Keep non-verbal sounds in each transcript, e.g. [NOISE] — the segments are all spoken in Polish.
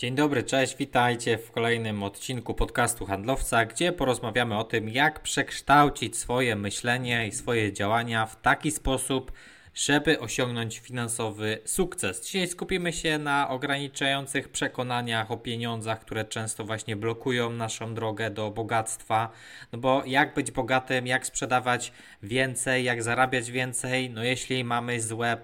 Dzień dobry, cześć, witajcie w kolejnym odcinku podcastu Handlowca, gdzie porozmawiamy o tym, jak przekształcić swoje myślenie i swoje działania w taki sposób, żeby osiągnąć finansowy sukces. Dzisiaj skupimy się na ograniczających przekonaniach o pieniądzach, które często właśnie blokują naszą drogę do bogactwa. No bo jak być bogatym, jak sprzedawać więcej, jak zarabiać więcej, no jeśli mamy złe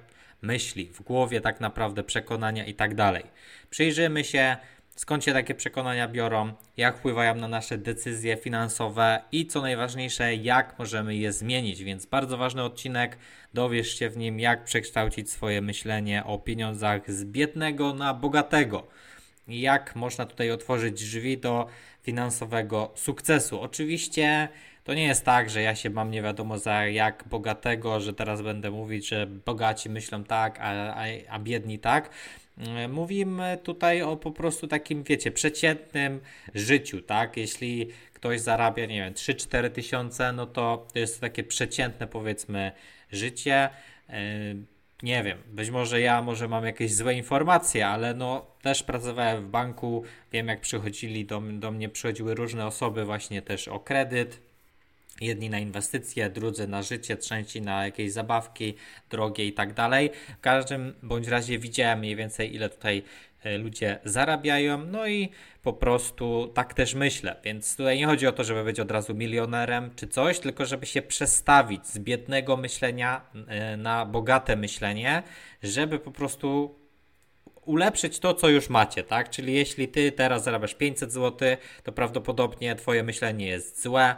myśli w głowie, tak naprawdę przekonania i tak dalej. Przyjrzymy się, skąd się takie przekonania biorą, jak wpływają na nasze decyzje finansowe i co najważniejsze, jak możemy je zmienić. Więc bardzo ważny odcinek. Dowiesz się w nim, jak przekształcić swoje myślenie o pieniądzach z biednego na bogatego. Jak można tutaj otworzyć drzwi do finansowego sukcesu. Oczywiście to nie jest tak, że ja się mam nie wiadomo za jak bogatego, że teraz będę mówić, że bogaci myślą tak, a, a, a biedni tak. Mówimy tutaj o po prostu takim, wiecie, przeciętnym życiu, tak? Jeśli ktoś zarabia, nie wiem, 3-4 tysiące, no to to jest takie przeciętne, powiedzmy, życie. E, nie wiem, być może ja może mam jakieś złe informacje, ale no też pracowałem w banku, wiem jak przychodzili do, do mnie, przychodziły różne osoby właśnie też o kredyt, Jedni na inwestycje, drudzy na życie, trzeci na jakieś zabawki drogie i tak dalej. W każdym bądź razie widziałem mniej więcej ile tutaj e, ludzie zarabiają, no i po prostu tak też myślę. Więc tutaj nie chodzi o to, żeby być od razu milionerem czy coś, tylko żeby się przestawić z biednego myślenia e, na bogate myślenie, żeby po prostu ulepszyć to, co już macie, tak? Czyli jeśli ty teraz zarabiasz 500 zł, to prawdopodobnie twoje myślenie jest złe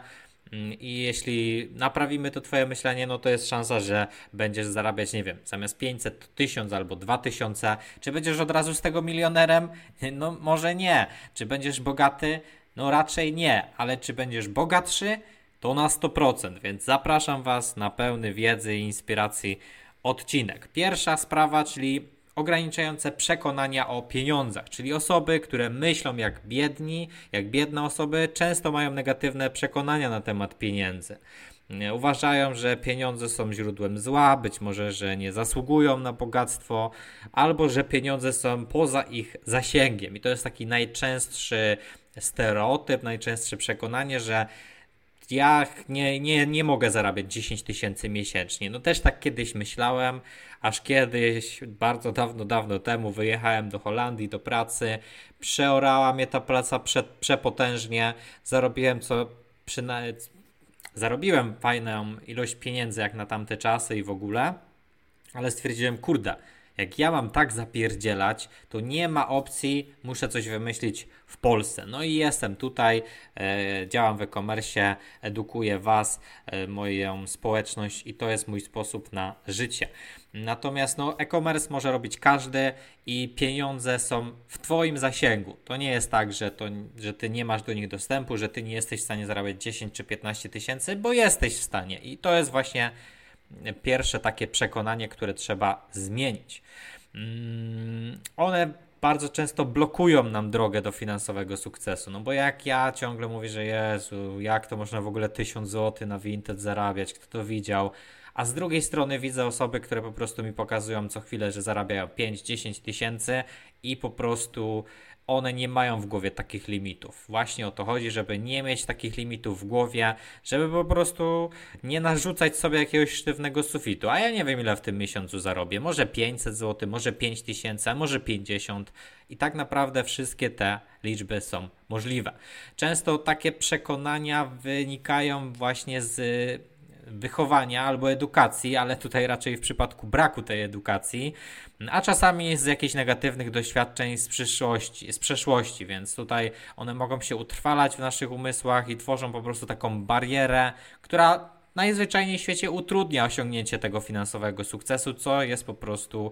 I jeśli naprawimy to Twoje myślenie, no to jest szansa, że będziesz zarabiać, nie wiem, zamiast 500 to 1000 albo 2000. Czy będziesz od razu z tego milionerem? [LAUGHS] No może nie. Czy będziesz bogaty? No raczej nie. Ale czy będziesz bogatszy? To na 100%. Więc zapraszam Was na pełny wiedzy i inspiracji odcinek. Pierwsza sprawa, czyli ograniczające przekonania o pieniądzach, czyli osoby, które myślą jak biedni, jak biedne osoby, często mają negatywne przekonania na temat pieniędzy. Uważają, że pieniądze są źródłem zła, być może, że nie zasługują na bogactwo, albo że pieniądze są poza ich zasięgiem. I to jest taki najczęstszy stereotyp, najczęstsze przekonanie, że ja nie, nie, nie mogę zarabiać 10 tysięcy miesięcznie. No też tak kiedyś myślałem, aż kiedyś, bardzo dawno, dawno temu wyjechałem do Holandii do pracy, przeorała mnie ta praca prze, przepotężnie, zarobiłem co przynajmniej, zarobiłem fajną ilość pieniędzy jak na tamte czasy i w ogóle, ale stwierdziłem, kurde, jak ja mam tak zapierdzielać, to nie ma opcji, muszę coś wymyślić w Polsce. No i jestem tutaj, e, działam w e-commerce, edukuję Was, e, moją społeczność i to jest mój sposób na życie. Natomiast no, e-commerce może robić każdy i pieniądze są w Twoim zasięgu. To nie jest tak, że, to, że Ty nie masz do nich dostępu, że Ty nie jesteś w stanie zarabiać 10 czy 15 tysięcy, bo jesteś w stanie. I to jest właśnie pierwsze takie przekonanie, które trzeba zmienić. Mm, one bardzo często blokują nam drogę do finansowego sukcesu. No bo jak ja ciągle mówię, że Jezu, jak to można w ogóle 1000 zł na Vinted zarabiać, kto to widział? A z drugiej strony widzę osoby, które po prostu mi pokazują co chwilę, że zarabiają 5-10 tysięcy i po prostu one nie mają w głowie takich limitów. Właśnie o to chodzi, żeby nie mieć takich limitów w głowie, żeby po prostu nie narzucać sobie jakiegoś sztywnego sufitu. A ja nie wiem, ile w tym miesiącu zarobię. Może 500 zł, może 5000, a może 50. I tak naprawdę wszystkie te liczby są możliwe. Często takie przekonania wynikają właśnie z wychowania albo edukacji, ale tutaj raczej w przypadku braku tej edukacji, a czasami z jakichś negatywnych doświadczeń z przyszłości, z przeszłości, więc tutaj one mogą się utrwalać w naszych umysłach i tworzą po prostu taką barierę, która najzwyczajniej w świecie utrudnia osiągnięcie tego finansowego sukcesu, co jest po prostu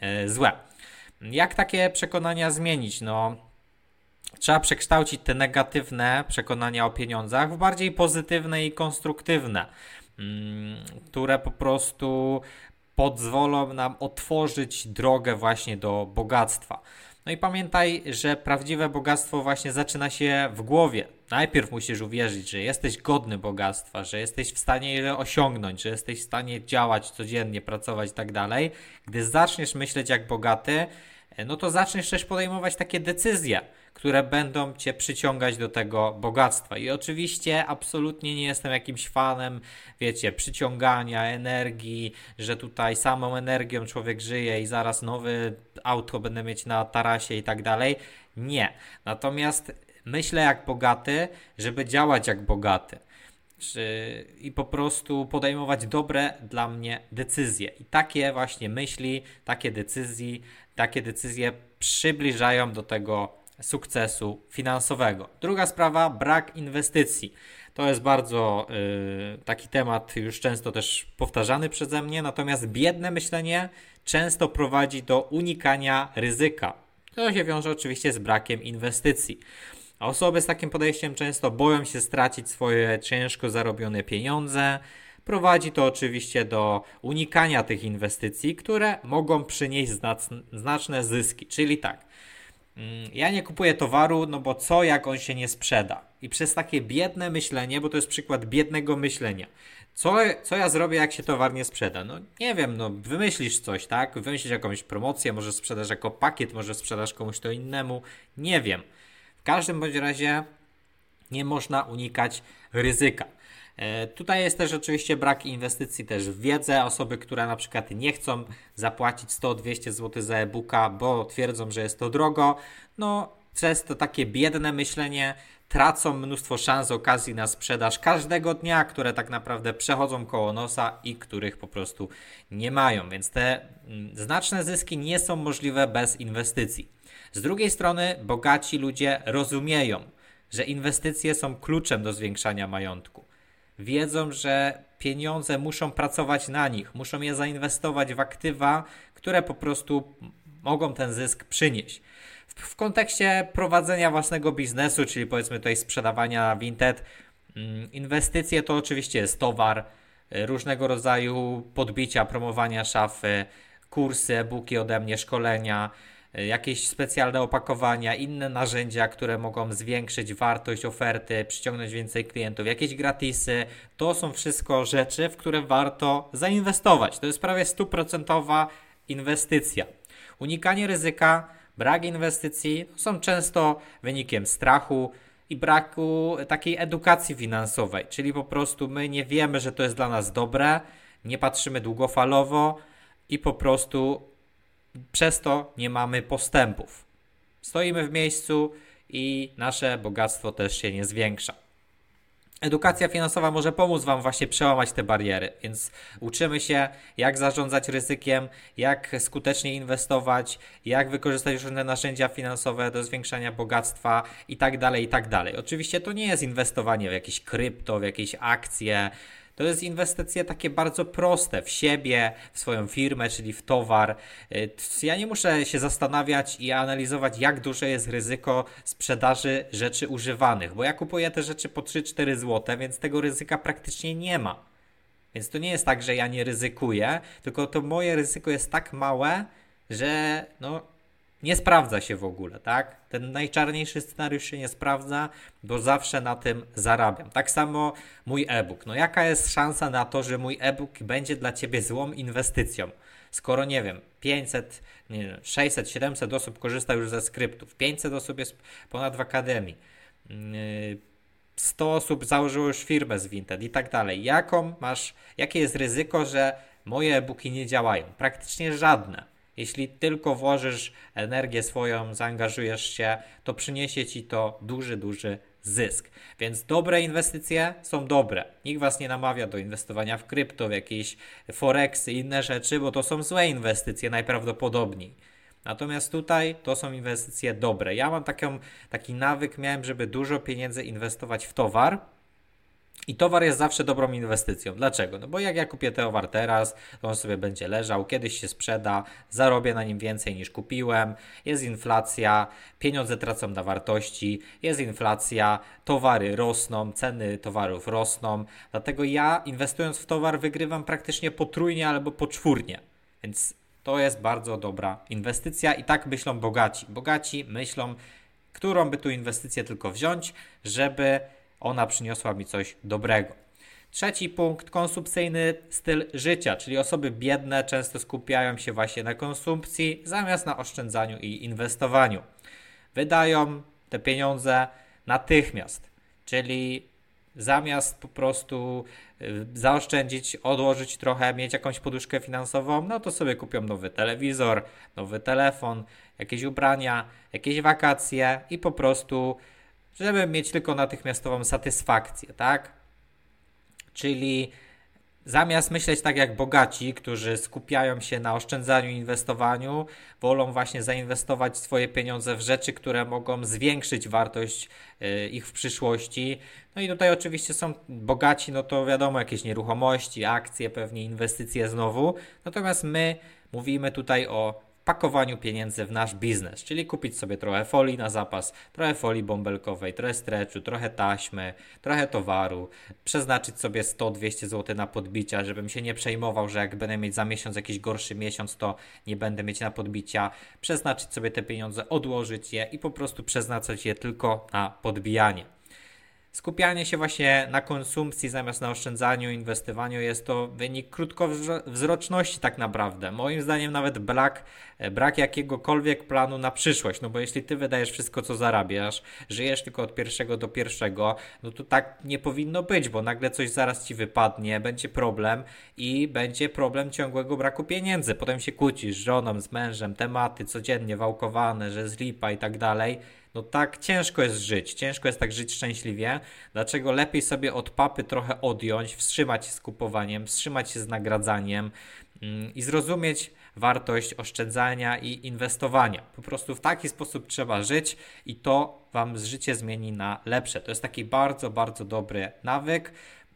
e, złe. Jak takie przekonania zmienić? No, trzeba przekształcić te negatywne przekonania o pieniądzach w bardziej pozytywne i konstruktywne. Mm, które po prostu pozwolą nam otworzyć drogę właśnie do bogactwa. No i pamiętaj, że prawdziwe bogactwo właśnie zaczyna się w głowie. Najpierw musisz uwierzyć, że jesteś godny bogactwa, że jesteś w stanie je osiągnąć, że jesteś w stanie działać codziennie, pracować i tak dalej. Gdy zaczniesz myśleć jak bogaty, no to zaczniesz też podejmować takie decyzje, które będą cię przyciągać do tego bogactwa. I oczywiście absolutnie nie jestem jakimś fanem, wiecie, przyciągania energii, że tutaj samą energią człowiek żyje i zaraz nowy auto będę mieć na tarasie i tak dalej. Nie. Natomiast myślę jak bogaty, żeby działać jak bogaty. I po prostu podejmować dobre dla mnie decyzje. I takie właśnie myśli, takie decyzje, takie decyzje przybliżają do tego sukcesu finansowego. Druga sprawa, brak inwestycji. To jest bardzo y, taki temat już często też powtarzany przeze mnie, natomiast biedne myślenie często prowadzi do unikania ryzyka. To się wiąże oczywiście z brakiem inwestycji. A osoby z takim podejściem często boją się stracić swoje ciężko zarobione pieniądze. Prowadzi to oczywiście do unikania tych inwestycji, które mogą przynieść znaczne zyski. Czyli tak, ja nie kupuję towaru, no bo co jak on się nie sprzeda? I przez takie biedne myślenie, bo to jest przykład biednego myślenia. Co, co ja zrobię, jak się towar nie sprzeda? No nie wiem, no wymyślisz coś, tak? Wymyślisz jakąś promocję, może sprzedasz jako pakiet, może sprzedasz komuś to innemu. Nie wiem. W każdym bądź razie nie można unikać ryzyka. E, tutaj jest też oczywiście brak inwestycji też w wiedzę. Osoby, które na przykład nie chcą zapłacić 100-200 zł za e-booka, bo twierdzą, że jest to drogo, no przez to takie biedne myślenie tracą mnóstwo szans, okazji na sprzedaż każdego dnia, które tak naprawdę przechodzą koło nosa i których po prostu nie mają. Więc te mm, znaczne zyski nie są możliwe bez inwestycji. Z drugiej strony, bogaci ludzie rozumieją, że inwestycje są kluczem do zwiększania majątku. Wiedzą, że pieniądze muszą pracować na nich, muszą je zainwestować w aktywa, które po prostu mogą ten zysk przynieść. W, kontekście prowadzenia własnego biznesu, czyli powiedzmy tutaj sprzedawania Vinted, mm, inwestycje to oczywiście jest towar, y, różnego rodzaju podbicia, promowania szafy, kursy, e-booki ode mnie, szkolenia, jakieś specjalne opakowania, inne narzędzia, które mogą zwiększyć wartość oferty, przyciągnąć więcej klientów, jakieś gratisy. To są wszystko rzeczy, w które warto zainwestować. To jest prawie stuprocentowa inwestycja. Unikanie ryzyka Brak inwestycji są często wynikiem strachu i braku takiej edukacji finansowej, czyli po prostu my nie wiemy, że to jest dla nas dobre, nie patrzymy długofalowo i po prostu przez to nie mamy postępów. Stoimy w miejscu i nasze bogactwo też się nie zwiększa. Edukacja finansowa może pomóc Wam właśnie przełamać te bariery, więc uczymy się, jak zarządzać ryzykiem, jak skutecznie inwestować, jak wykorzystać różne narzędzia finansowe do zwiększania bogactwa i tak dalej, i tak dalej. Oczywiście to nie jest inwestowanie w jakieś krypto, w jakieś akcje, to jest inwestycje takie bardzo proste w siebie, w swoją firmę, czyli w towar. Y, ja nie muszę się zastanawiać i analizować, jak duże jest ryzyko sprzedaży rzeczy używanych, bo ja kupuję te rzeczy po 3-4 zł, więc tego ryzyka praktycznie nie ma. Więc to nie jest tak, że ja nie ryzykuję, tylko to moje ryzyko jest tak małe, że no, nie sprawdza się w ogóle, tak? Ten najczarniejszy scenariusz się nie sprawdza, bo zawsze na tym zarabiam. Tak samo mój e-book. No jaka jest szansa na to, że mój e-book będzie dla Ciebie złą inwestycją? Skoro nie wiem, 500, nie wiem, 600, 700 osób korzysta już ze skryptów, 500 osób jest ponad w akademii, 100 osób założyło już firmę z Vinted i tak dalej. Jaką masz, jakie jest ryzyko, że moje e-booki nie działają? Praktycznie żadne. Jeśli tylko włożysz energię swoją, zaangażujesz się, to przyniesie ci to duży, duży zysk. Więc dobre inwestycje są dobre. Nikt was nie namawia do inwestowania w krypto, w jakieś forexy, inne rzeczy, bo to są złe inwestycje najprawdopodobniej. Natomiast tutaj to są inwestycje dobre. Ja mam taką, taki nawyk, miałem, żeby dużo pieniędzy inwestować w towar, i towar jest zawsze dobrą inwestycją. Dlaczego? No bo jak ja kupię towar teraz, to on sobie będzie leżał, kiedyś się sprzeda, zarobię na nim więcej niż kupiłem, jest inflacja, pieniądze tracą na wartości, jest inflacja, towary rosną, ceny towarów rosną. Dlatego ja inwestując w towar wygrywam praktycznie potrójnie albo poczwórnie. Więc to jest bardzo dobra inwestycja i tak myślą bogaci. Bogaci myślą, którą by tu inwestycję tylko wziąć, żeby ona przyniosła mi coś dobrego. Trzeci punkt, konsumpcyjny styl życia, czyli osoby biedne często skupiają się właśnie na konsumpcji zamiast na oszczędzaniu i inwestowaniu. Wydają te pieniądze natychmiast, czyli zamiast po prostu y, zaoszczędzić, odłożyć trochę, mieć jakąś poduszkę finansową, no to sobie kupią nowy telewizor, nowy telefon, jakieś ubrania, jakieś wakacje i po prostu, żeby mieć tylko natychmiastową satysfakcję, tak? Czyli Zamiast myśleć tak jak bogaci, którzy skupiają się na oszczędzaniu i inwestowaniu, wolą właśnie zainwestować swoje pieniądze w rzeczy, które mogą zwiększyć wartość y, ich w przyszłości. No i tutaj oczywiście są bogaci, no to wiadomo, jakieś nieruchomości, akcje, pewnie inwestycje znowu. Natomiast my mówimy tutaj o pakowaniu pieniędzy w nasz biznes, czyli kupić sobie trochę folii na zapas, trochę folii bąbelkowej, trochę stretchu, trochę taśmy, trochę towaru, przeznaczyć sobie 100-200 zł na podbicia, żebym się nie przejmował, że jak będę mieć za miesiąc jakiś gorszy miesiąc, to nie będę mieć na podbicia, przeznaczyć sobie te pieniądze, odłożyć je i po prostu przeznaczać je tylko na podbijanie. Skupianie się właśnie na konsumpcji zamiast na oszczędzaniu, inwestowaniu jest to wynik krótkowzroczności tak naprawdę. Moim zdaniem nawet brak, e, brak jakiegokolwiek planu na przyszłość, no bo jeśli ty wydajesz wszystko co zarabiasz, żyjesz tylko od pierwszego do pierwszego, no to tak nie powinno być, bo nagle coś zaraz ci wypadnie, będzie problem i będzie problem ciągłego braku pieniędzy. Potem się kłócisz z żoną, z mężem, tematy codziennie wałkowane, że z lipa i tak dalej no tak ciężko jest żyć, ciężko jest tak żyć szczęśliwie. Dlaczego lepiej sobie od papy trochę odjąć, wstrzymać się z kupowaniem, wstrzymać się z nagradzaniem mm, i zrozumieć wartość oszczędzania i inwestowania. Po prostu w taki sposób trzeba żyć i to Wam życie zmieni na lepsze. To jest taki bardzo, bardzo dobry nawyk,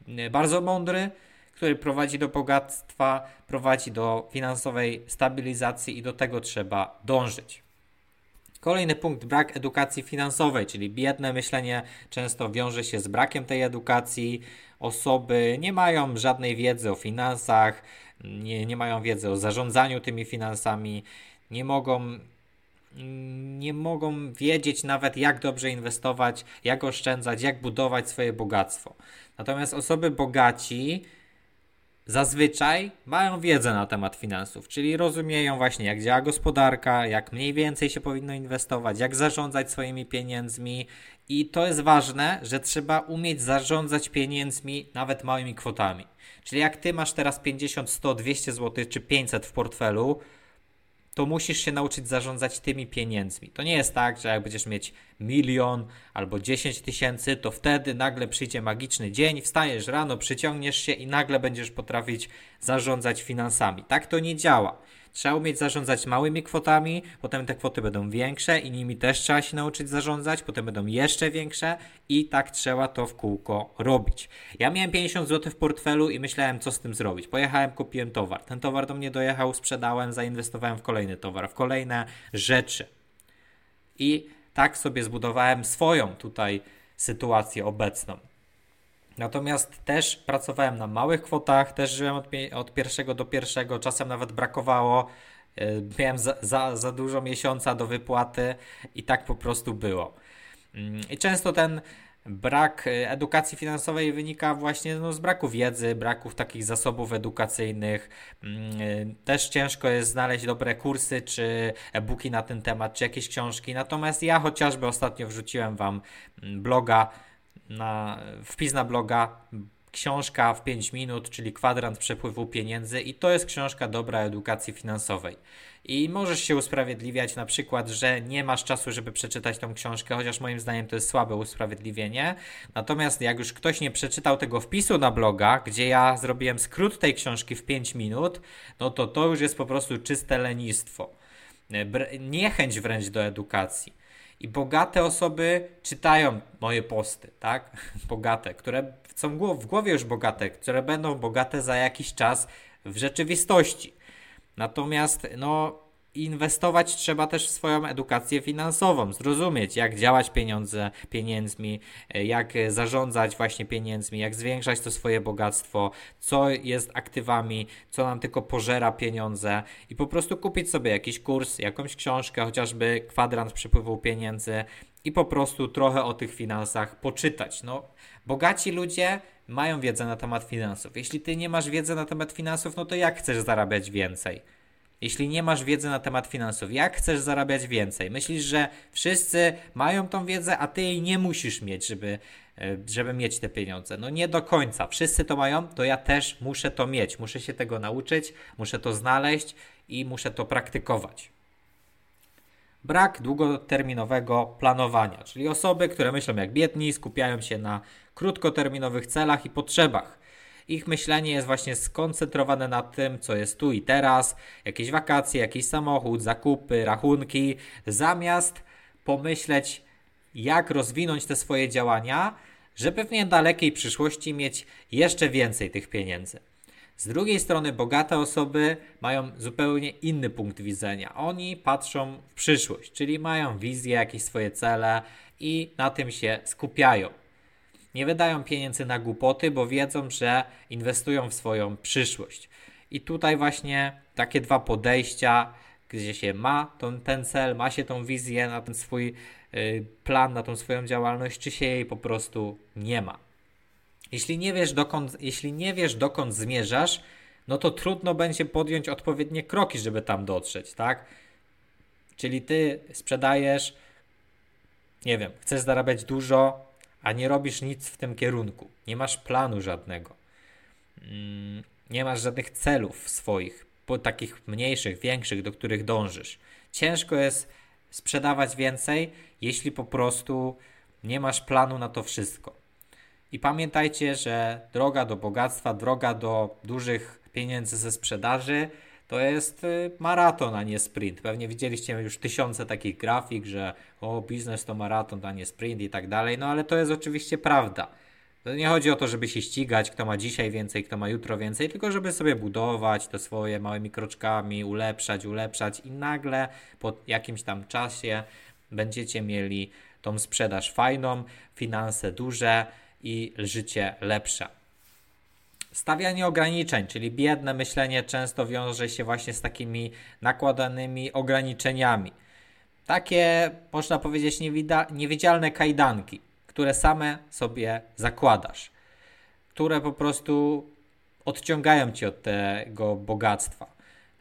mm, bardzo mądry, który prowadzi do bogactwa, prowadzi do finansowej stabilizacji i do tego trzeba dążyć. Kolejny punkt, brak edukacji finansowej, czyli biedne myślenie często wiąże się z brakiem tej edukacji. Osoby nie mają żadnej wiedzy o finansach, nie, nie mają wiedzy o zarządzaniu tymi finansami, nie mogą nie mogą wiedzieć nawet jak dobrze inwestować, jak oszczędzać, jak budować swoje bogactwo. Natomiast osoby bogaci zazwyczaj mają wiedzę na temat finansów, czyli rozumieją właśnie jak działa gospodarka, jak mniej więcej się powinno inwestować, jak zarządzać swoimi pieniędzmi i to jest ważne, że trzeba umieć zarządzać pieniędzmi nawet małymi kwotami. Czyli jak ty masz teraz 50, 100, 200 zł czy 500 w portfelu, to musisz się nauczyć zarządzać tymi pieniędzmi. To nie jest tak, że jak będziesz mieć milion albo 10 tysięcy, to wtedy nagle przyjdzie magiczny dzień, wstajesz rano, przyciągniesz się i nagle będziesz potrafić zarządzać finansami. Tak to nie działa. Trzeba umieć zarządzać małymi kwotami, potem te kwoty będą większe i nimi też trzeba się nauczyć zarządzać, potem będą jeszcze większe i tak trzeba to w kółko robić. Ja miałem 50 zł w portfelu i myślałem, co z tym zrobić. Pojechałem, kupiłem towar. Ten towar do mnie dojechał, sprzedałem, zainwestowałem w kolejny towar, w kolejne rzeczy. I tak sobie zbudowałem swoją tutaj sytuację obecną. Natomiast też pracowałem na małych kwotach, też żyłem od, od pierwszego do pierwszego, czasem nawet brakowało. E, miałem za, za, za dużo miesiąca do wypłaty i tak po prostu było. Mm, I często ten brak e, edukacji finansowej wynika właśnie no, z braku wiedzy, braków takich zasobów edukacyjnych. Mm, e, też ciężko jest znaleźć dobre kursy czy e-booki na ten temat, czy jakieś książki. Natomiast ja chociażby ostatnio wrzuciłem Wam mm, bloga na wpis na bloga książka w 5 minut, czyli kwadrant przepływu pieniędzy i to jest książka dobra edukacji finansowej. I możesz się usprawiedliwiać na przykład, że nie masz czasu, żeby przeczytać tą książkę, chociaż moim zdaniem to jest słabe usprawiedliwienie. Natomiast jak już ktoś nie przeczytał tego wpisu na bloga, gdzie ja zrobiłem skrót tej książki w 5 minut, no to to już jest po prostu czyste lenistwo. Niechęć wręcz do edukacji. I bogate osoby czytają moje posty, tak? [LAUGHS] Bogate, które są w głowie już bogate, które będą bogate za jakiś czas w rzeczywistości. Natomiast, no, inwestować trzeba też w swoją edukację finansową, zrozumieć jak działać pieniądze, pieniędzmi, e, jak zarządzać właśnie pieniędzmi, jak zwiększać to swoje bogactwo, co jest aktywami, co nam tylko pożera pieniądze i po prostu kupić sobie jakiś kurs, jakąś książkę, chociażby kwadrans przepływu pieniędzy i po prostu trochę o tych finansach poczytać. No, bogaci ludzie mają wiedzę na temat finansów. Jeśli ty nie masz wiedzy na temat finansów, no to jak chcesz zarabiać więcej? Jeśli nie masz wiedzy na temat finansów, jak chcesz zarabiać więcej? Myślisz, że wszyscy mają tą wiedzę, a ty jej nie musisz mieć, żeby, e, żeby mieć te pieniądze. No nie do końca. Wszyscy to mają, to ja też muszę to mieć. Muszę się tego nauczyć, muszę to znaleźć i muszę to praktykować. Brak długoterminowego planowania, czyli osoby, które myślą jak biedni, skupiają się na krótkoterminowych celach i potrzebach. Ich myślenie jest właśnie skoncentrowane na tym, co jest tu i teraz, jakieś wakacje, jakiś samochód, zakupy, rachunki, zamiast pomyśleć, jak rozwinąć te swoje działania, żeby w niedalekiej przyszłości mieć jeszcze więcej tych pieniędzy. Z drugiej strony, bogate osoby mają zupełnie inny punkt widzenia. Oni patrzą w przyszłość, czyli mają wizję, jakieś swoje cele i na tym się skupiają. Nie wydają pieniędzy na głupoty, bo wiedzą, że inwestują w swoją przyszłość. I tutaj właśnie takie dwa podejścia, gdzie się ma ten, ten cel, ma się tą wizję na ten swój y, plan, na tą swoją działalność, czy się jej po prostu nie ma. Jeśli nie wiesz dokąd, jeśli nie wiesz dokąd zmierzasz, no to trudno będzie podjąć odpowiednie kroki, żeby tam dotrzeć, tak? Czyli ty sprzedajesz, nie wiem, chcesz zarabiać dużo, a nie robisz nic w tym kierunku. Nie masz planu żadnego. Mm, nie masz żadnych celów swoich, takich mniejszych, większych, do których dążysz. Ciężko jest sprzedawać więcej, jeśli po prostu nie masz planu na to wszystko. I pamiętajcie, że droga do bogactwa, droga do dużych pieniędzy ze sprzedaży to jest y, maraton, a nie sprint. Pewnie widzieliście już tysiące takich grafik, że o, biznes to maraton, a nie sprint i tak dalej. No ale to jest oczywiście prawda. To nie chodzi o to, żeby się ścigać, kto ma dzisiaj więcej, kto ma jutro więcej, tylko żeby sobie budować to swoje małymi kroczkami, ulepszać, ulepszać i nagle po jakimś tam czasie będziecie mieli tą sprzedaż fajną, finanse duże i życie lepsze. Stawianie ograniczeń, czyli biedne myślenie często wiąże się właśnie z takimi nakładanymi ograniczeniami. Takie, można powiedzieć, niewidzialne kajdanki, które same sobie zakładasz, które po prostu odciągają cię od tego bogactwa.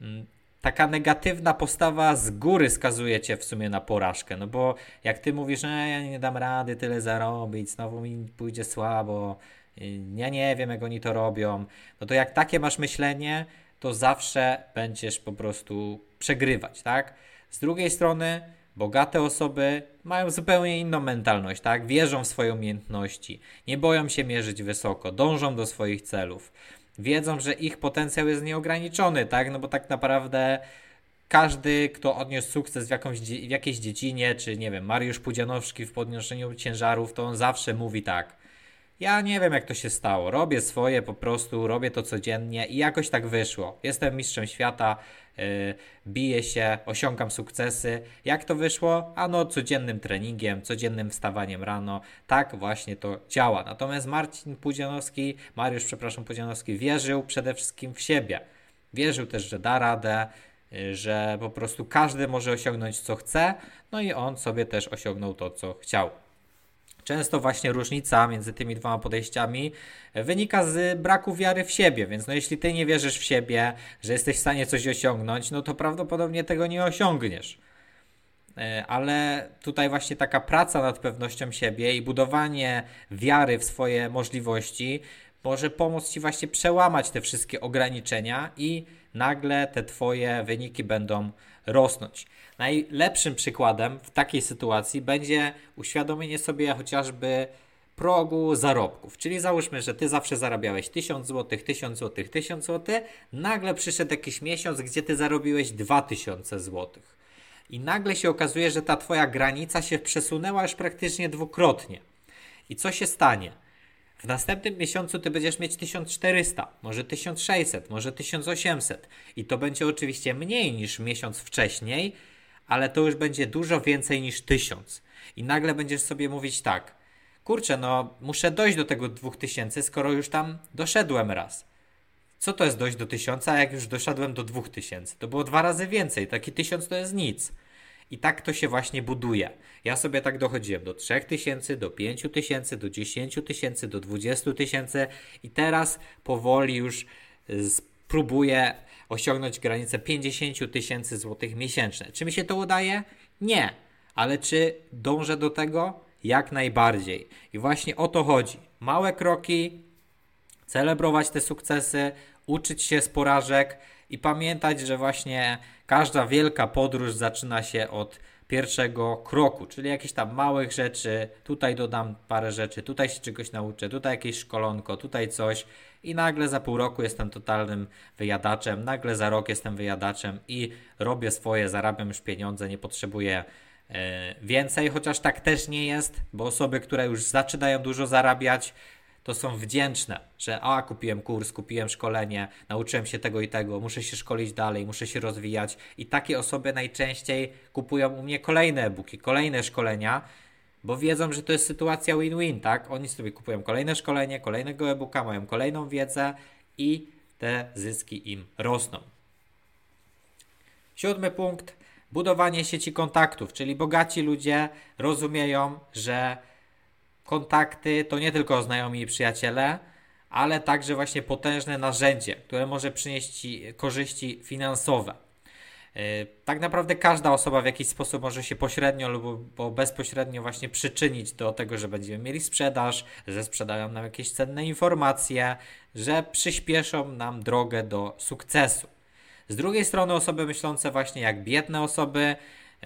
Mm, taka negatywna postawa z góry skazuje cię w sumie na porażkę, no bo jak ty mówisz, że ja nie dam rady tyle zarobić, znowu mi pójdzie słabo, ja nie wiem, jak oni to robią. No to jak takie masz myślenie, to zawsze będziesz po prostu przegrywać, tak? Z drugiej strony, bogate osoby mają zupełnie inną mentalność, tak? Wierzą w swoje umiejętności, nie boją się mierzyć wysoko, dążą do swoich celów. Wiedzą, że ich potencjał jest nieograniczony, tak? No bo tak naprawdę każdy, kto odniósł sukces w, jakąś, w jakiejś dziedzinie, czy nie wiem, Mariusz Pudzianowski w podnoszeniu ciężarów, to on zawsze mówi tak – ja nie wiem, jak to się stało. Robię swoje po prostu, robię to codziennie i jakoś tak wyszło. Jestem mistrzem świata, yy, biję się, osiągam sukcesy. Jak to wyszło? Ano, codziennym treningiem, codziennym wstawaniem rano. Tak właśnie to działa. Natomiast Marcin Pudzianowski, Mariusz, przepraszam, Pudzianowski, wierzył przede wszystkim w siebie. Wierzył też, że da radę, yy, że po prostu każdy może osiągnąć co chce, no i on sobie też osiągnął to, co chciał. Często właśnie różnica między tymi dwoma podejściami wynika z braku wiary w siebie, więc no jeśli ty nie wierzysz w siebie, że jesteś w stanie coś osiągnąć, no to prawdopodobnie tego nie osiągniesz. E, ale tutaj właśnie taka praca nad pewnością siebie i budowanie wiary w swoje możliwości może pomóc ci właśnie przełamać te wszystkie ograniczenia i nagle te twoje wyniki będą rosnąć. Najlepszym przykładem w takiej sytuacji będzie uświadomienie sobie chociażby progu zarobków. Czyli załóżmy, że ty zawsze zarabiałeś 1000 zł, 1000 zł, 1000 zł, nagle przyszedł jakiś miesiąc, gdzie ty zarobiłeś 2000 zł. I nagle się okazuje, że ta twoja granica się przesunęła już praktycznie dwukrotnie. I co się stanie? W następnym miesiącu ty będziesz mieć 1400, może 1600, może 1800 i to będzie oczywiście mniej niż miesiąc wcześniej, ale to już będzie dużo więcej niż 1000. I nagle będziesz sobie mówić tak, kurczę, no muszę dojść do tego 2000, skoro już tam doszedłem raz. Co to jest dojść do 1000, a jak już doszedłem do 2000? To było dwa razy więcej, taki 1000 to jest nic. I tak to się właśnie buduje. Ja sobie tak dochodziłem do 3000, do 5000, do 10 tysięcy, do 20 tysięcy i teraz powoli już spróbuję osiągnąć granicę 50 tysięcy złotych miesięcznie. Czy mi się to udaje? Nie. Ale czy dążę do tego? Jak najbardziej. I właśnie o to chodzi. Małe kroki, celebrować te sukcesy, uczyć się z porażek i pamiętać, że właśnie każda wielka podróż zaczyna się od pierwszego kroku, czyli jakichś tam małych rzeczy. Tutaj dodam parę rzeczy, tutaj się czegoś nauczę, tutaj jakieś szkolonko, tutaj coś i nagle za pół roku jestem totalnym wyjadaczem, nagle za rok jestem wyjadaczem i robię swoje, zarabiam już pieniądze, nie potrzebuję e, więcej, chociaż tak też nie jest, bo osoby, które już zaczynają dużo zarabiać, to są wdzięczne, że a kupiłem kurs, kupiłem szkolenie, nauczyłem się tego i tego, muszę się szkolić dalej, muszę się rozwijać i takie osoby najczęściej kupują u mnie kolejne e-booki, kolejne szkolenia, bo wiedzą, że to jest sytuacja win-win, tak? Oni sobie kupują kolejne szkolenie, kolejnego e-booka, mają kolejną wiedzę i te zyski im rosną. Siódmy punkt. Budowanie sieci kontaktów, czyli bogaci ludzie rozumieją, że kontakty to nie tylko znajomi i przyjaciele, ale także właśnie potężne narzędzie, które może przynieść Ci korzyści finansowe. E, tak naprawdę każda osoba w jakiś sposób może się pośrednio lub bezpośrednio właśnie przyczynić do tego, że będziemy mieli sprzedaż, że sprzedają nam jakieś cenne informacje, że przyspieszą nam drogę do sukcesu. Z drugiej strony osoby myślące właśnie jak biedne osoby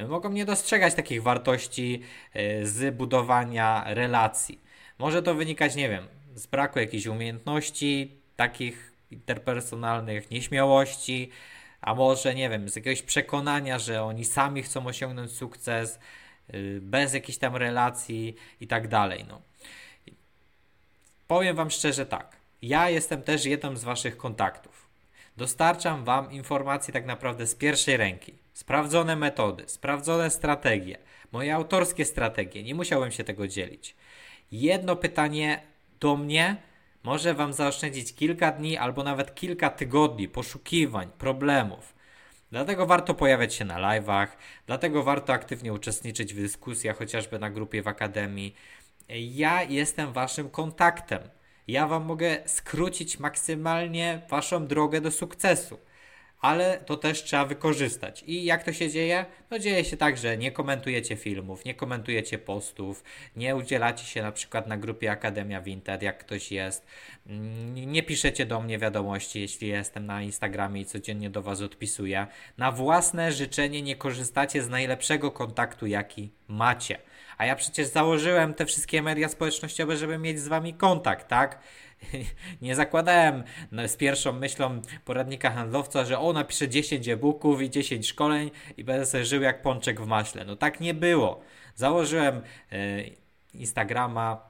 mogą nie dostrzegać takich wartości e, z budowania relacji. Może to wynikać, nie wiem, z braku jakichś umiejętności takich interpersonalnych, nieśmiałości, a może, nie wiem, z jakiegoś przekonania, że oni sami chcą osiągnąć sukces e, bez jakichś tam relacji i tak dalej. No. Powiem Wam szczerze tak. Ja jestem też jednym z Waszych kontaktów. Dostarczam Wam informacji tak naprawdę z pierwszej ręki. Sprawdzone metody, sprawdzone strategie, moje autorskie strategie, nie musiałem się tego dzielić. Jedno pytanie do mnie może Wam zaoszczędzić kilka dni albo nawet kilka tygodni poszukiwań, problemów. Dlatego warto pojawiać się na live'ach, dlatego warto aktywnie uczestniczyć w dyskusjach, chociażby na grupie w Akademii. Ja jestem Waszym kontaktem. Ja Wam mogę skrócić maksymalnie Waszą drogę do sukcesu ale to też trzeba wykorzystać. I jak to się dzieje? No dzieje się tak, że nie komentujecie filmów, nie komentujecie postów, nie udzielacie się na przykład na grupie Akademia Vinted, jak ktoś jest, mm, nie piszecie do mnie wiadomości, jeśli jestem na Instagramie i codziennie do Was odpisuję. Na własne życzenie nie korzystacie z najlepszego kontaktu, jaki macie. A ja przecież założyłem te wszystkie media społecznościowe, żeby mieć z Wami kontakt, tak? [LAUGHS] nie zakładałem no, z pierwszą myślą poradnika handlowca, że o napiszę 10 e-booków i 10 szkoleń i będę sobie żył jak pączek w maśle. No tak nie było. Założyłem e, Instagrama,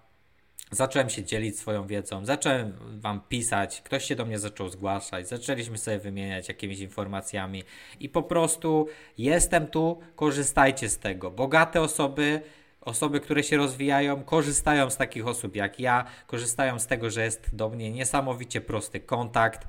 zacząłem się dzielić swoją wiedzą, zacząłem Wam pisać, ktoś się do mnie zaczął zgłaszać, zaczęliśmy sobie wymieniać jakimiś informacjami i po prostu jestem tu, korzystajcie z tego. Bogate osoby Osoby, które się rozwijają, korzystają z takich osób jak ja, korzystają z tego, że jest do mnie niesamowicie prosty kontakt,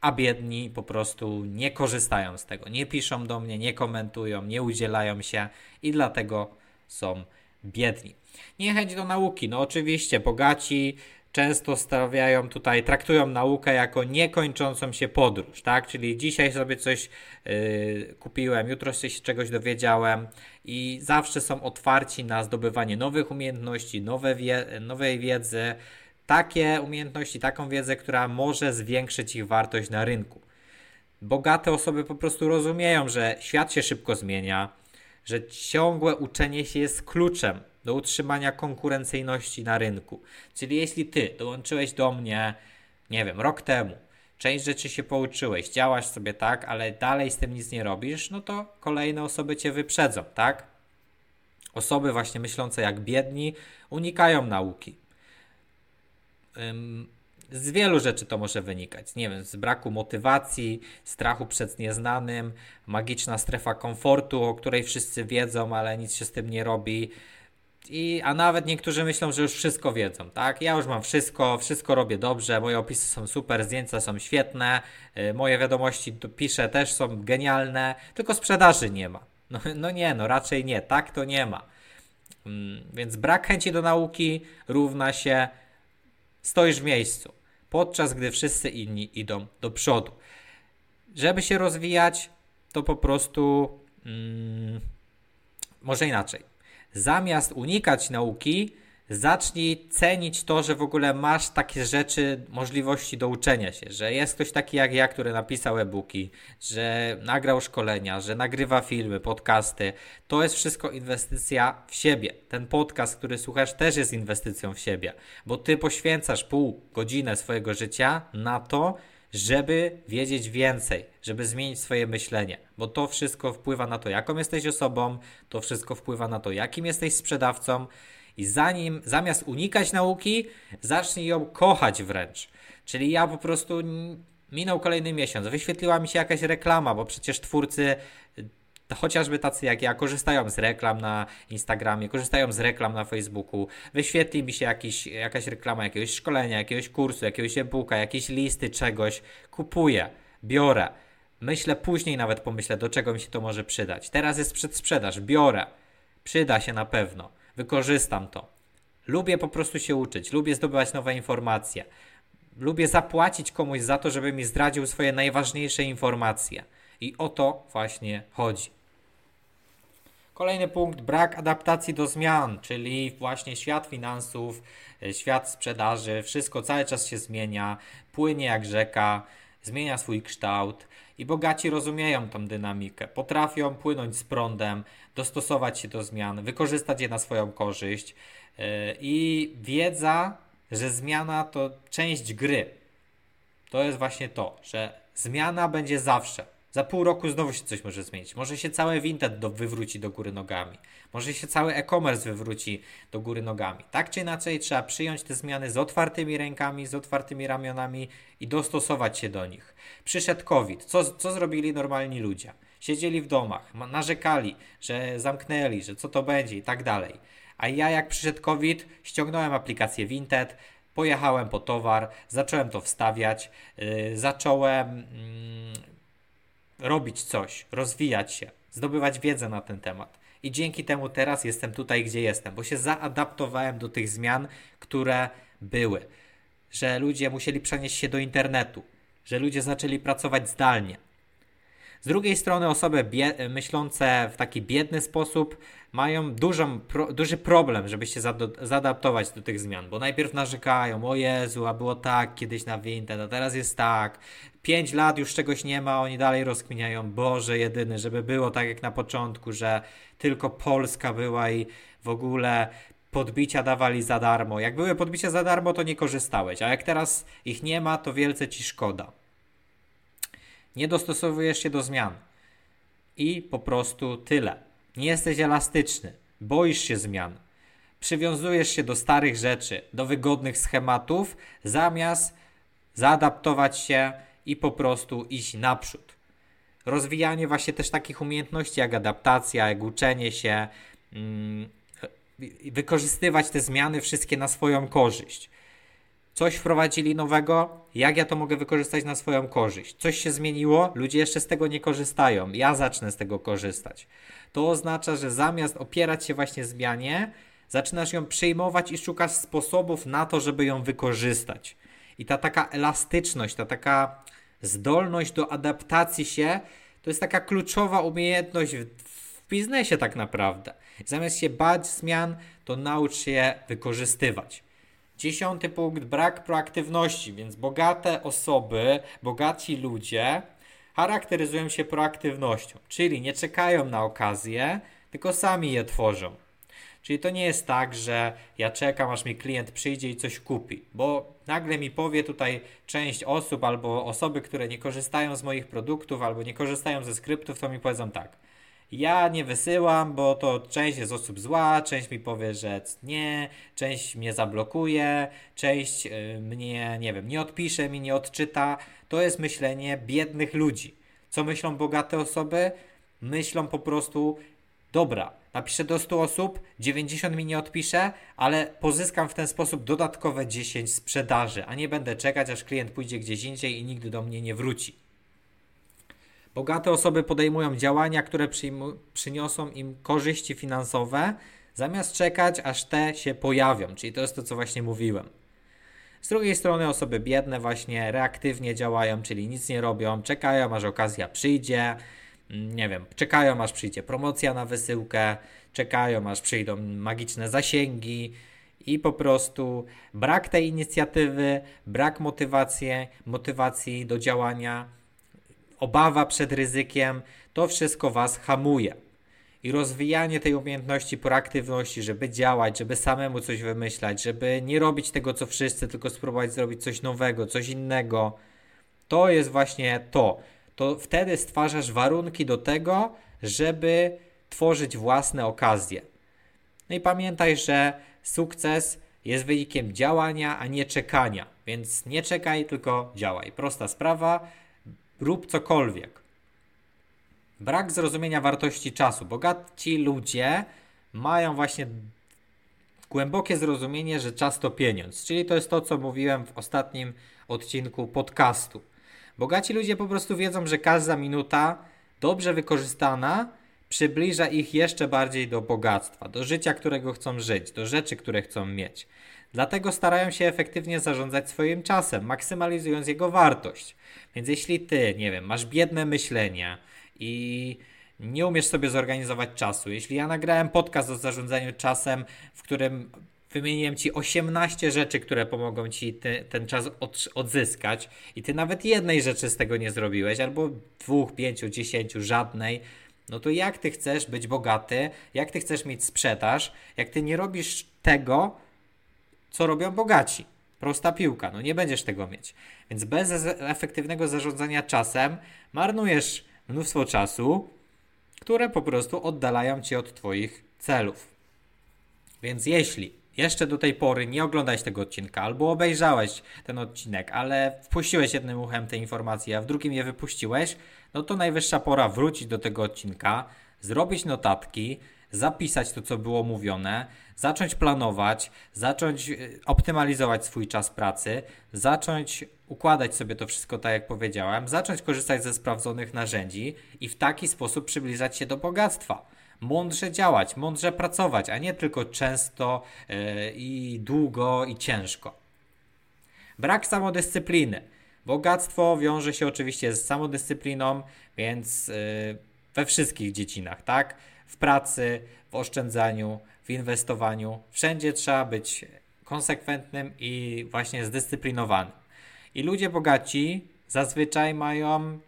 a biedni po prostu nie korzystają z tego. Nie piszą do mnie, nie komentują, nie udzielają się i dlatego są biedni. Niechęć do nauki. No oczywiście, bogaci często stawiają tutaj, traktują naukę jako niekończącą się podróż, tak? Czyli dzisiaj sobie coś yy, kupiłem, jutro się czegoś dowiedziałem i zawsze są otwarci na zdobywanie nowych umiejętności, nowe wie, nowej wiedzy, takie umiejętności, taką wiedzę, która może zwiększyć ich wartość na rynku. Bogate osoby po prostu rozumieją, że świat się szybko zmienia, że ciągłe uczenie się jest kluczem do utrzymania konkurencyjności na rynku. Czyli jeśli ty dołączyłeś do mnie, nie wiem, rok temu, część rzeczy się pouczyłeś, działasz sobie tak, ale dalej z tym nic nie robisz, no to kolejne osoby cię wyprzedzą, tak? Osoby właśnie myślące jak biedni unikają nauki. Z wielu rzeczy to może wynikać. Nie wiem, z braku motywacji, strachu przed nieznanym, magiczna strefa komfortu, o której wszyscy wiedzą, ale nic się z tym nie robi. I, a nawet niektórzy myślą, że już wszystko wiedzą, tak? Ja już mam wszystko, wszystko robię dobrze, moje opisy są super, zdjęcia są świetne, yy, moje wiadomości piszę też są genialne, tylko sprzedaży nie ma. [LAUGHS] No, no nie, no raczej nie, tak to nie ma. Mm, więc brak chęci do nauki równa się stoisz w miejscu, podczas gdy wszyscy inni idą do przodu. Żeby się rozwijać, to po prostu mm, może inaczej. Zamiast unikać nauki, zacznij cenić to, że w ogóle masz takie rzeczy, możliwości do uczenia się, że jest ktoś taki jak ja, który napisał e-booki, że nagrał szkolenia, że nagrywa filmy, podcasty. To jest wszystko inwestycja w siebie. Ten podcast, który słuchasz, też jest inwestycją w siebie, bo ty poświęcasz pół godziny swojego życia na to, żeby wiedzieć więcej, żeby zmienić swoje myślenie, bo to wszystko wpływa na to, jaką jesteś osobą, to wszystko wpływa na to, jakim jesteś sprzedawcą i zanim, zamiast unikać nauki, zacznij ją kochać wręcz. Czyli ja po prostu minął kolejny miesiąc, wyświetliła mi się jakaś reklama, bo przecież twórcy chociażby tacy jak ja korzystają z reklam na Instagramie, korzystają z reklam na Facebooku, wyświetli mi się jakiś, jakaś reklama jakiegoś szkolenia, jakiegoś kursu, jakiegoś e-booka, jakieś listy czegoś, kupuję, biorę. Myślę później nawet pomyślę, do czego mi się to może przydać. Teraz jest przedsprzedaż, biorę. Przyda się na pewno. Wykorzystam to. Lubię po prostu się uczyć, lubię zdobywać nowe informacje. Lubię zapłacić komuś za to, żeby mi zdradził swoje najważniejsze informacje. I o to właśnie chodzi. Kolejny punkt, brak adaptacji do zmian, czyli właśnie świat finansów, e, świat sprzedaży, wszystko cały czas się zmienia, płynie jak rzeka, zmienia swój kształt i bogaci rozumieją tą dynamikę, potrafią płynąć z prądem, dostosować się do zmian, wykorzystać je na swoją korzyść e, i wiedza, że zmiana to część gry. To jest właśnie to, że zmiana będzie zawsze. Za pół roku znowu się coś może zmienić. Może się całe Vinted do, wywróci do góry nogami. Może się cały e-commerce wywróci do góry nogami. Tak czy inaczej trzeba przyjąć te zmiany z otwartymi rękami, z otwartymi ramionami i dostosować się do nich. Przyszedł COVID. Co, co zrobili normalni ludzie? Siedzieli w domach, narzekali, że zamknęli, że co to będzie i tak dalej. A ja jak przyszedł COVID, ściągnąłem aplikację Vinted, pojechałem po towar, zacząłem to wstawiać, yy, zacząłem... Yy, robić coś, rozwijać się, zdobywać wiedzę na ten temat. I dzięki temu teraz jestem tutaj, gdzie jestem, bo się zaadaptowałem do tych zmian, które były. Że ludzie musieli przenieść się do internetu, że ludzie zaczęli pracować zdalnie. Z drugiej strony osoby myślące w taki biedny sposób mają dużą, pro, duży problem, żeby się zaadaptować do tych zmian, bo najpierw narzekają, o Jezu, a było tak kiedyś na Vinted, a teraz jest tak, 5 lat już czegoś nie ma, oni dalej rozkminiają, Boże jedyny, żeby było tak jak na początku, że tylko Polska była i w ogóle podbicia dawali za darmo. Jak były podbicia za darmo, to nie korzystałeś, a jak teraz ich nie ma, to wielce ci szkoda. Nie dostosowujesz się do zmian. I po prostu tyle. Nie jesteś elastyczny, boisz się zmian. Przywiązujesz się do starych rzeczy, do wygodnych schematów, zamiast zaadaptować się i po prostu iść naprzód. Rozwijanie właśnie też takich umiejętności jak adaptacja, jak uczenie się, mm, wykorzystywać te zmiany wszystkie na swoją korzyść. Coś wprowadzili nowego, jak ja to mogę wykorzystać na swoją korzyść? Coś się zmieniło, ludzie jeszcze z tego nie korzystają, ja zacznę z tego korzystać. To oznacza, że zamiast opierać się właśnie zmianie, zaczynasz ją przyjmować i szukasz sposobów na to, żeby ją wykorzystać. I ta taka elastyczność, ta taka zdolność do adaptacji się, to jest taka kluczowa umiejętność w, w biznesie tak naprawdę. Zamiast się bać zmian, to naucz się wykorzystywać. Dziesiąty punkt, brak proaktywności, więc bogate osoby, bogaci ludzie charakteryzują się proaktywnością, czyli nie czekają na okazję, tylko sami je tworzą. Czyli to nie jest tak, że ja czekam, aż mi klient przyjdzie i coś kupi, bo nagle mi powie tutaj część osób albo osoby, które nie korzystają z moich produktów albo nie korzystają ze skryptów, to mi powiedzą tak. Ja nie wysyłam, bo to część jest osób zła, część mi powie, że nie, część mnie zablokuje, część y, mnie, nie wiem, nie odpisze mi, nie odczyta. To jest myślenie biednych ludzi. Co myślą bogate osoby? Myślą po prostu, dobra, napiszę do 100 osób, 90 mi nie odpisze, ale pozyskam w ten sposób dodatkowe 10 sprzedaży, a nie będę czekać, aż klient pójdzie gdzieś indziej i nigdy do mnie nie wróci. Bogate osoby podejmują działania, które przyniosą im korzyści finansowe, zamiast czekać, aż te się pojawią. Czyli to jest to, co właśnie mówiłem. Z drugiej strony osoby biedne właśnie reaktywnie działają, czyli nic nie robią, czekają aż okazja przyjdzie, mm, nie wiem, czekają aż przyjdzie promocja na wysyłkę, czekają aż przyjdą magiczne zasięgi i po prostu brak tej inicjatywy, brak motywacji, motywacji do działania, obawa przed ryzykiem, to wszystko Was hamuje i rozwijanie tej umiejętności proaktywności, żeby działać, żeby samemu coś wymyślać, żeby nie robić tego co wszyscy, tylko spróbować zrobić coś nowego, coś innego. To jest właśnie to. To wtedy stwarzasz warunki do tego, żeby tworzyć własne okazje. No i pamiętaj, że sukces jest wynikiem działania, a nie czekania. Więc nie czekaj, tylko działaj. Prosta sprawa, rób cokolwiek. Brak zrozumienia wartości czasu. Bogaci ludzie mają właśnie głębokie zrozumienie, że czas to pieniądz. Czyli to jest to, co mówiłem w ostatnim odcinku podcastu. Bogaci ludzie po prostu wiedzą, że każda minuta dobrze wykorzystana przybliża ich jeszcze bardziej do bogactwa, do życia, którego chcą żyć, do rzeczy, które chcą mieć. Dlatego starają się efektywnie zarządzać swoim czasem, maksymalizując jego wartość. Więc jeśli ty, nie wiem, masz biedne myślenie, i nie umiesz sobie zorganizować czasu. Jeśli ja nagrałem podcast o zarządzaniu czasem, w którym wymieniłem ci 18 rzeczy, które pomogą ci ten czas od, odzyskać, i ty nawet jednej rzeczy z tego nie zrobiłeś, albo dwóch, pięciu, dziesięciu, żadnej, no to jak ty chcesz być bogaty, jak ty chcesz mieć sprzedaż, jak ty nie robisz tego, co robią bogaci? Prosta piłka, no nie będziesz tego mieć. Więc bez efektywnego zarządzania czasem marnujesz mnóstwo czasu, które po prostu oddalają cię od Twoich celów. Więc jeśli jeszcze do tej pory nie oglądałeś tego odcinka, albo obejrzałeś ten odcinek, ale wpuściłeś jednym uchem te informacje, a w drugim je wypuściłeś, no to najwyższa pora wrócić do tego odcinka, zrobić notatki, zapisać to, co było mówione, zacząć planować, zacząć y, optymalizować swój czas pracy, zacząć układać sobie to wszystko tak, jak powiedziałem, zacząć korzystać ze sprawdzonych narzędzi i w taki sposób przybliżać się do bogactwa. Mądrze działać, mądrze pracować, a nie tylko często yy, i długo i ciężko. Brak samodyscypliny. Bogactwo wiąże się oczywiście z samodyscypliną, więc yy, we wszystkich dziedzinach, tak? W pracy, w oszczędzaniu, w inwestowaniu. Wszędzie trzeba być konsekwentnym i właśnie zdyscyplinowanym. I ludzie bogaci zazwyczaj mają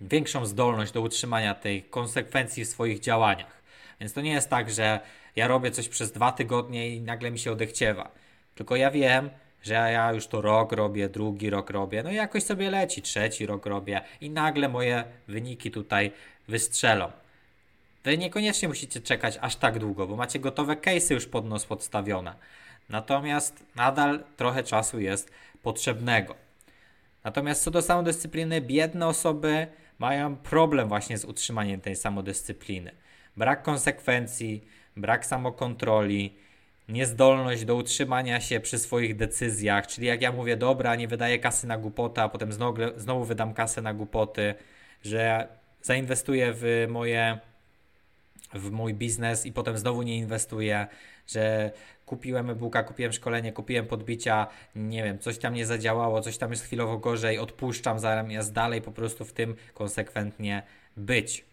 większą zdolność do utrzymania tej konsekwencji w swoich działaniach. Więc to nie jest tak, że ja robię coś przez dwa tygodnie i nagle mi się odechciewa. Tylko ja wiem, że ja już to rok robię, drugi rok robię, no i jakoś sobie leci, trzeci rok robię i nagle moje wyniki tutaj wystrzelą. Wy niekoniecznie musicie czekać aż tak długo, bo macie gotowe case'y już pod nos podstawione. Natomiast nadal trochę czasu jest potrzebnego. Natomiast co do samodyscypliny, biedne osoby mają problem właśnie z utrzymaniem tej samodyscypliny. Brak konsekwencji, brak samokontroli, niezdolność do utrzymania się przy swoich decyzjach, czyli jak ja mówię, dobra, nie wydaję kasy na głupotę, a potem znowu, znowu wydam kasę na głupoty, że zainwestuję w moje w mój biznes i potem znowu nie inwestuję, że kupiłem e-booka, kupiłem szkolenie, kupiłem podbicia, nie wiem, coś tam nie zadziałało, coś tam jest chwilowo gorzej, odpuszczam zamiast dalej po prostu w tym konsekwentnie być.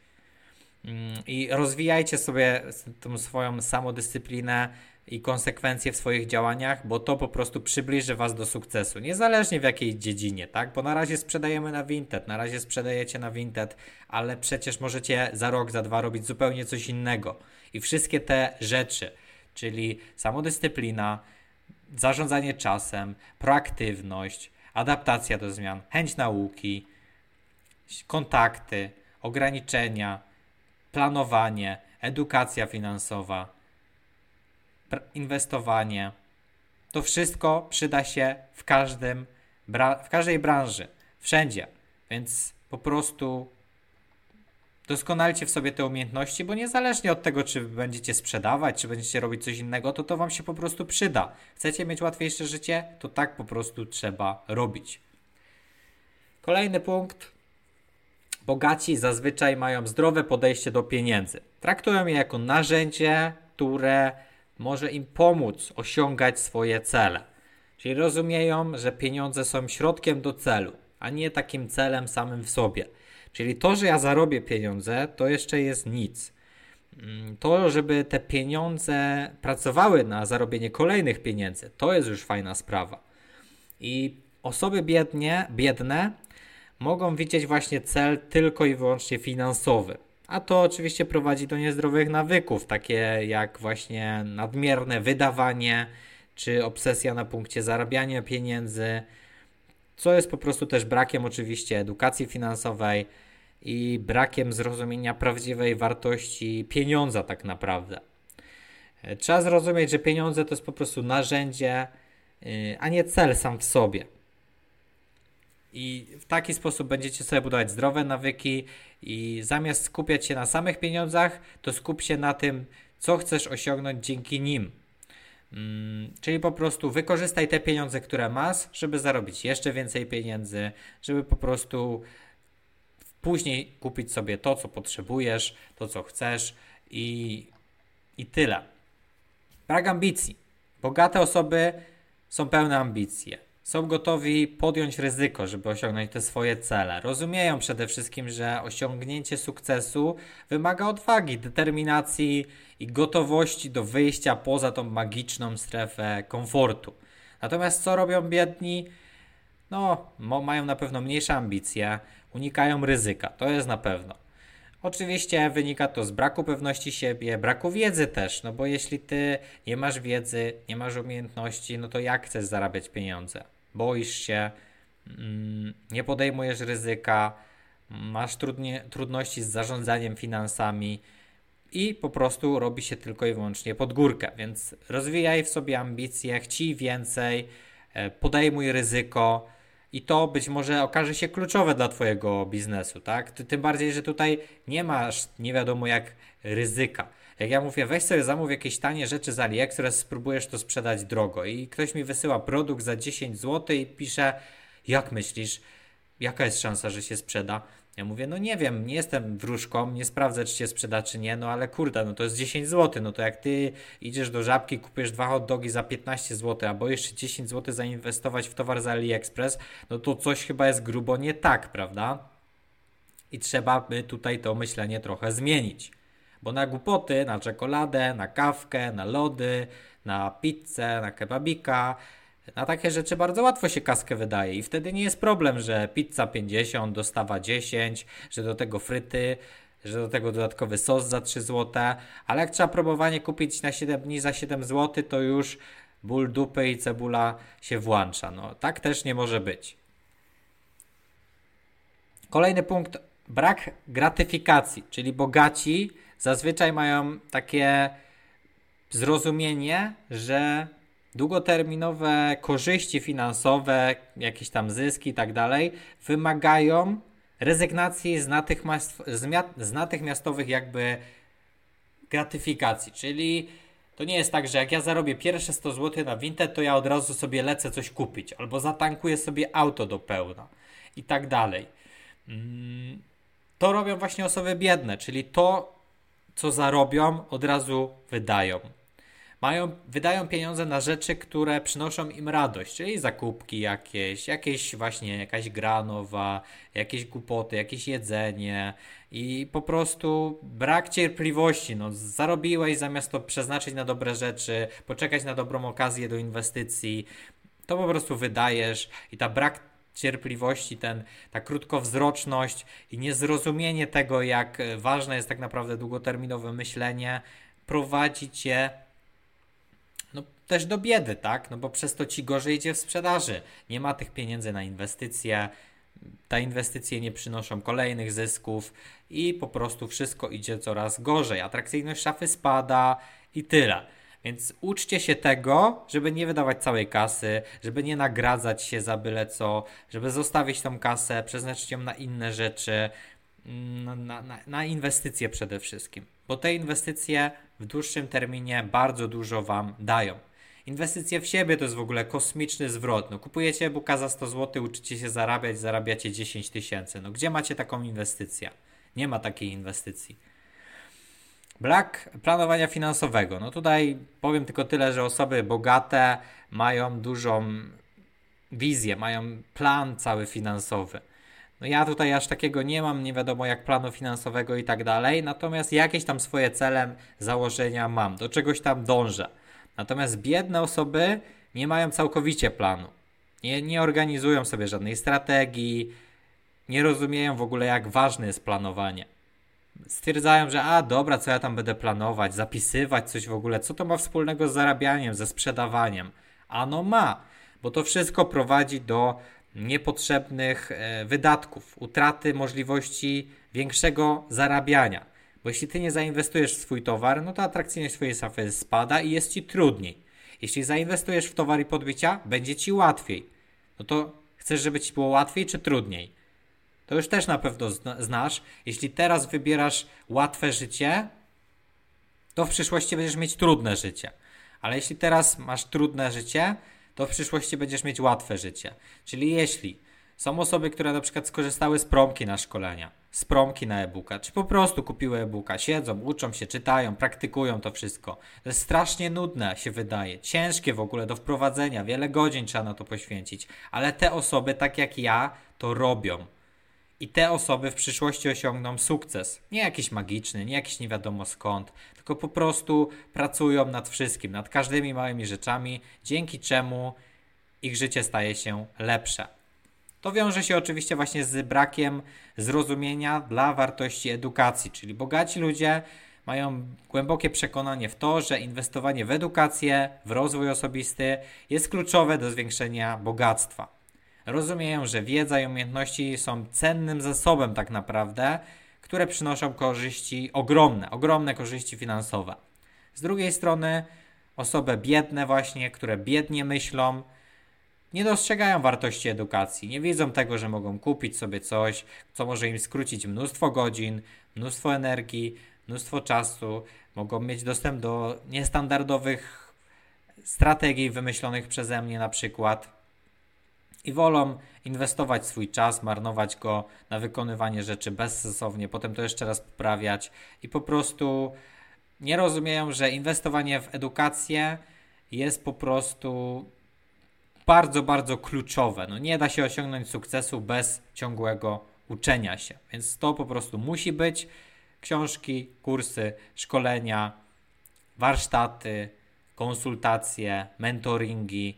Mm, I rozwijajcie sobie tą swoją samodyscyplinę i konsekwencje w swoich działaniach, bo to po prostu przybliży Was do sukcesu, niezależnie w jakiej dziedzinie, tak? Bo na razie sprzedajemy na Vinted, na razie sprzedajecie na Vinted, ale przecież możecie za rok, za dwa robić zupełnie coś innego. I wszystkie te rzeczy, czyli samodyscyplina, zarządzanie czasem, proaktywność, adaptacja do zmian, chęć nauki, kontakty, ograniczenia, planowanie, edukacja finansowa, inwestowanie. To wszystko przyda się w, każdym, w każdej branży, wszędzie. Więc po prostu doskonalcie w sobie te umiejętności, bo niezależnie od tego, czy będziecie sprzedawać, czy będziecie robić coś innego, to to Wam się po prostu przyda. Chcecie mieć łatwiejsze życie, to tak po prostu trzeba robić. Kolejny punkt bogaci zazwyczaj mają zdrowe podejście do pieniędzy. Traktują je jako narzędzie, które może im pomóc osiągać swoje cele. Czyli rozumieją, że pieniądze są środkiem do celu, a nie takim celem samym w sobie. Czyli to, że ja zarobię pieniądze, to jeszcze jest nic. Mm, to, żeby te pieniądze pracowały na zarobienie kolejnych pieniędzy, to jest już fajna sprawa. I osoby biednie, biedne mogą widzieć właśnie cel tylko i wyłącznie finansowy. A to oczywiście prowadzi do niezdrowych nawyków, takie jak właśnie nadmierne wydawanie, czy obsesja na punkcie zarabiania pieniędzy, co jest po prostu też brakiem oczywiście edukacji finansowej i brakiem zrozumienia prawdziwej wartości pieniądza, tak naprawdę. E, trzeba zrozumieć, że pieniądze to jest po prostu narzędzie, y, a nie cel sam w sobie. I w taki sposób będziecie sobie budować zdrowe nawyki i zamiast skupiać się na samych pieniądzach, to skup się na tym, co chcesz osiągnąć dzięki nim. Hmm, czyli po prostu wykorzystaj te pieniądze, które masz, żeby zarobić jeszcze więcej pieniędzy, żeby po prostu później kupić sobie to, co potrzebujesz, to, co chcesz i, i tyle. Brak ambicji. Bogate osoby są pełne ambicji są gotowi podjąć ryzyko, żeby osiągnąć te swoje cele. Rozumieją przede wszystkim, że osiągnięcie sukcesu wymaga odwagi, determinacji i gotowości do wyjścia poza tą magiczną strefę komfortu. Natomiast co robią biedni? No, mają na pewno mniejsze ambicje, unikają ryzyka, to jest na pewno. Oczywiście wynika to z braku pewności siebie, braku wiedzy też, no bo jeśli ty nie masz wiedzy, nie masz umiejętności, no to jak chcesz zarabiać pieniądze? boisz się, mm, nie podejmujesz ryzyka, masz trudnie, trudności z zarządzaniem finansami i po prostu robi się tylko i wyłącznie pod górkę. Więc rozwijaj w sobie ambicje, chciej więcej, e, podejmuj ryzyko. I to być może okaże się kluczowe dla Twojego biznesu, tak? Tym bardziej, że tutaj nie masz nie wiadomo jak ryzyka. Jak ja mówię, weź sobie zamów jakieś tanie rzeczy z AliExpress, spróbujesz to sprzedać drogo i ktoś mi wysyła produkt za 10 zł i pisze, jak myślisz, jaka jest szansa, że się sprzeda? Ja mówię, no nie wiem, nie jestem wróżką, nie sprawdzę, czy się sprzeda, czy nie, no ale kurde, no to jest 10 zł, no to jak ty idziesz do żabki, kupujesz dwa hot dogi za 15 zł, a boisz się 10 zł zainwestować w towar z AliExpress, no to coś chyba jest grubo nie tak, prawda? I trzeba by tutaj to myślenie trochę zmienić. Bo na głupoty, na czekoladę, na kawkę, na lody, na pizzę, na kebabika, na takie rzeczy bardzo łatwo się kaskę wydaje i wtedy nie jest problem, że pizza 50, dostawa 10, że do tego fryty, że do tego dodatkowy sos za 3 zł, ale jak trzeba próbowanie kupić na 7 dni za 7 zł, to już ból dupy i cebula się włącza. No, tak też nie może być. Kolejny punkt, brak gratyfikacji, czyli bogaci zazwyczaj mają takie zrozumienie, że długoterminowe korzyści finansowe, jakieś tam zyski i tak dalej, wymagają rezygnacji z, natychmiast, z natychmiastowych jakby gratyfikacji, czyli to nie jest tak, że jak ja zarobię pierwsze 100 zł na Vinted, to ja od razu sobie lecę coś kupić, albo zatankuję sobie auto do pełna i tak dalej. Mm, to robią właśnie osoby biedne, czyli to co zarobią, od razu wydają. Mają, wydają pieniądze na rzeczy, które przynoszą im radość, czyli zakupki jakieś, jakieś właśnie jakaś gra nowa, jakieś głupoty, jakieś jedzenie i po prostu brak cierpliwości. No, zarobiłeś zamiast to przeznaczyć na dobre rzeczy, poczekać na dobrą okazję do inwestycji, to po prostu wydajesz i ta brak cierpliwości, ten, ta krótkowzroczność i niezrozumienie tego, jak ważne jest tak naprawdę długoterminowe myślenie, prowadzi cię też do biedy, tak? No bo przez to ci gorzej idzie w sprzedaży. Nie ma tych pieniędzy na inwestycje, te inwestycje nie przynoszą kolejnych zysków i po prostu wszystko idzie coraz gorzej. Atrakcyjność szafy spada i tyle. Więc uczcie się tego, żeby nie wydawać całej kasy, żeby nie nagradzać się za byle co, żeby zostawić tą kasę, przeznaczyć ją na inne rzeczy, mm, na, na, na inwestycje przede wszystkim. Bo te inwestycje w dłuższym terminie bardzo dużo Wam dają. Inwestycje w siebie to jest w ogóle kosmiczny zwrot. No, kupujecie e-booka za 100 zł, uczycie się zarabiać, zarabiacie 10 tysięcy. No, gdzie macie taką inwestycję? Nie ma takiej inwestycji. Brak planowania finansowego. No tutaj powiem tylko tyle, że osoby bogate mają dużą wizję, mają plan cały finansowy. No ja tutaj aż takiego nie mam, nie wiadomo jak planu finansowego i tak dalej, natomiast jakieś tam swoje cele, założenia mam, do czegoś tam dążę. Natomiast biedne osoby nie mają całkowicie planu. Nie, nie organizują sobie żadnej strategii, nie rozumieją w ogóle jak ważne jest planowanie. Stwierdzają, że a dobra, co ja tam będę planować, zapisywać coś w ogóle, co to ma wspólnego z zarabianiem, ze sprzedawaniem. Ano ma, bo to wszystko prowadzi do niepotrzebnych e, wydatków, utraty możliwości większego zarabiania. Bo jeśli ty nie zainwestujesz w swój towar, no to atrakcyjność swojej safy spada i jest ci trudniej. Jeśli zainwestujesz w towar i podbicia, będzie ci łatwiej. No to chcesz, żeby ci było łatwiej czy trudniej? To już też na pewno znasz. Jeśli teraz wybierasz łatwe życie, to w przyszłości będziesz mieć trudne życie. Ale jeśli teraz masz trudne życie, to w przyszłości będziesz mieć łatwe życie. Czyli jeśli są osoby, które na przykład skorzystały z promki na szkolenia, z promki na e-booka, czy po prostu kupiły e-booka, siedzą, uczą się, czytają, praktykują to wszystko. To jest strasznie nudne, się wydaje, ciężkie w ogóle do wprowadzenia, wiele godzin trzeba na to poświęcić, ale te osoby, tak jak ja, to robią. I te osoby w przyszłości osiągną sukces. Nie jakiś magiczny, nie jakiś nie wiadomo skąd, tylko po prostu pracują nad wszystkim, nad każdymi małymi rzeczami, dzięki czemu ich życie staje się lepsze. To wiąże się oczywiście właśnie z brakiem zrozumienia dla wartości edukacji, czyli bogaci ludzie mają głębokie przekonanie w to, że inwestowanie w edukację, w rozwój osobisty jest kluczowe do zwiększenia bogactwa. Rozumieją, że wiedza i umiejętności są cennym zasobem tak naprawdę, które przynoszą korzyści ogromne, ogromne korzyści finansowe. Z drugiej strony osoby biedne właśnie, które biednie myślą, nie dostrzegają wartości edukacji, nie widzą tego, że mogą kupić sobie coś, co może im skrócić mnóstwo godzin, mnóstwo energii, mnóstwo czasu, mogą mieć dostęp do niestandardowych strategii wymyślonych przeze mnie na przykład i wolą inwestować swój czas, marnować go na wykonywanie rzeczy bezsensownie, potem to jeszcze raz poprawiać i po prostu nie rozumieją, że inwestowanie w edukację jest po prostu bardzo, bardzo kluczowe. No nie da się osiągnąć sukcesu bez ciągłego uczenia się, więc to po prostu musi być. Książki, kursy, szkolenia, warsztaty, konsultacje, mentoringi.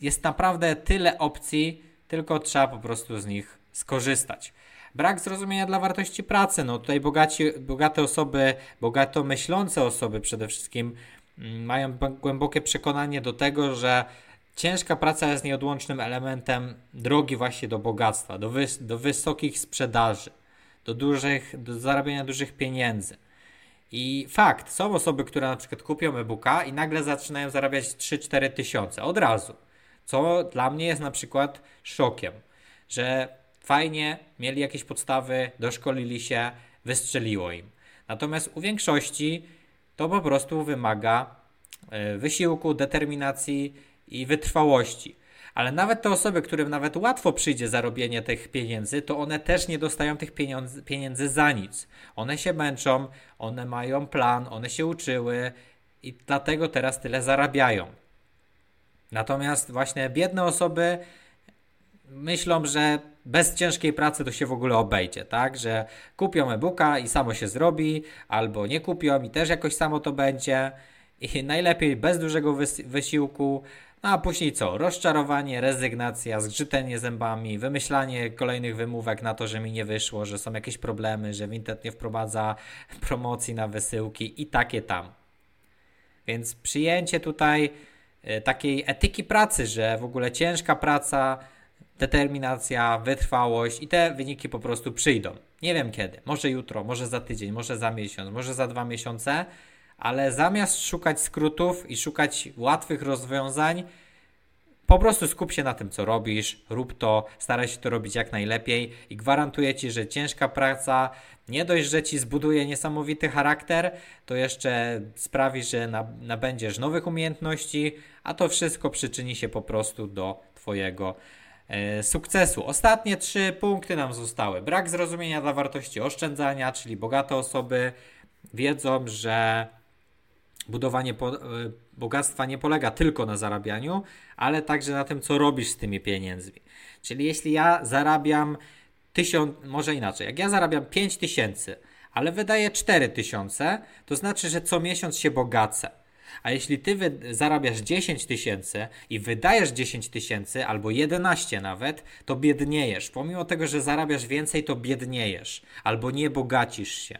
Jest naprawdę tyle opcji, tylko trzeba po prostu z nich skorzystać. Brak zrozumienia dla wartości pracy. No tutaj bogaci, bogate osoby, bogato myślące osoby przede wszystkim mm, mają głębokie przekonanie do tego, że Ciężka praca jest nieodłącznym elementem drogi właśnie do bogactwa, do, wys do wysokich sprzedaży, do, dużych, do zarabiania dużych pieniędzy. I fakt, są osoby, które na przykład kupią e-booka i nagle zaczynają zarabiać 3-4 tysiące od razu. Co dla mnie jest na przykład szokiem, że fajnie mieli jakieś podstawy, doszkolili się, wystrzeliło im. Natomiast u większości to po prostu wymaga e, wysiłku, determinacji i wytrwałości. Ale nawet te osoby, którym nawet łatwo przyjdzie zarobienie tych pieniędzy, to one też nie dostają tych pieniędzy, za nic. One się męczą, one mają plan, one się uczyły i dlatego teraz tyle zarabiają. Natomiast właśnie biedne osoby myślą, że bez ciężkiej pracy to się w ogóle obejdzie, tak? Że kupią e-booka i samo się zrobi, albo nie kupią i też jakoś samo to będzie. I najlepiej bez dużego wysiłku, no a później co? Rozczarowanie, rezygnacja, zgrzytenie zębami, wymyślanie kolejnych wymówek na to, że mi nie wyszło, że są jakieś problemy, że Vinted nie wprowadza [LAUGHS] promocji na wysyłki i takie tam. Więc przyjęcie tutaj e, takiej etyki pracy, że w ogóle ciężka praca, determinacja, wytrwałość i te wyniki po prostu przyjdą. Nie wiem kiedy, może jutro, może za tydzień, może za miesiąc, może za dwa miesiące ale zamiast szukać skrótów i szukać łatwych rozwiązań, Po prostu skup się na tym, co robisz, rób to, staraj się to robić jak najlepiej i gwarantuję ci, że ciężka praca nie dość, że ci zbuduje niesamowity charakter, to jeszcze sprawi, że nabędziesz nowych umiejętności, a to wszystko przyczyni się po prostu do Twojego e, sukcesu. Ostatnie trzy punkty nam zostały. Brak zrozumienia dla wartości oszczędzania, czyli bogate osoby wiedzą, że budowanie po, e, bogactwa nie polega tylko na zarabianiu, ale także na tym, co robisz z tymi pieniędzmi. Czyli jeśli ja zarabiam tysiąc, może inaczej, jak ja zarabiam 5 tysięcy, ale wydaję 4 tysiące, to znaczy, że co miesiąc się bogacę. A jeśli ty zarabiasz 10 tysięcy i wydajesz 10 tysięcy albo 11 nawet, to biedniejesz. Pomimo tego, że zarabiasz więcej, to biedniejesz albo nie bogacisz się.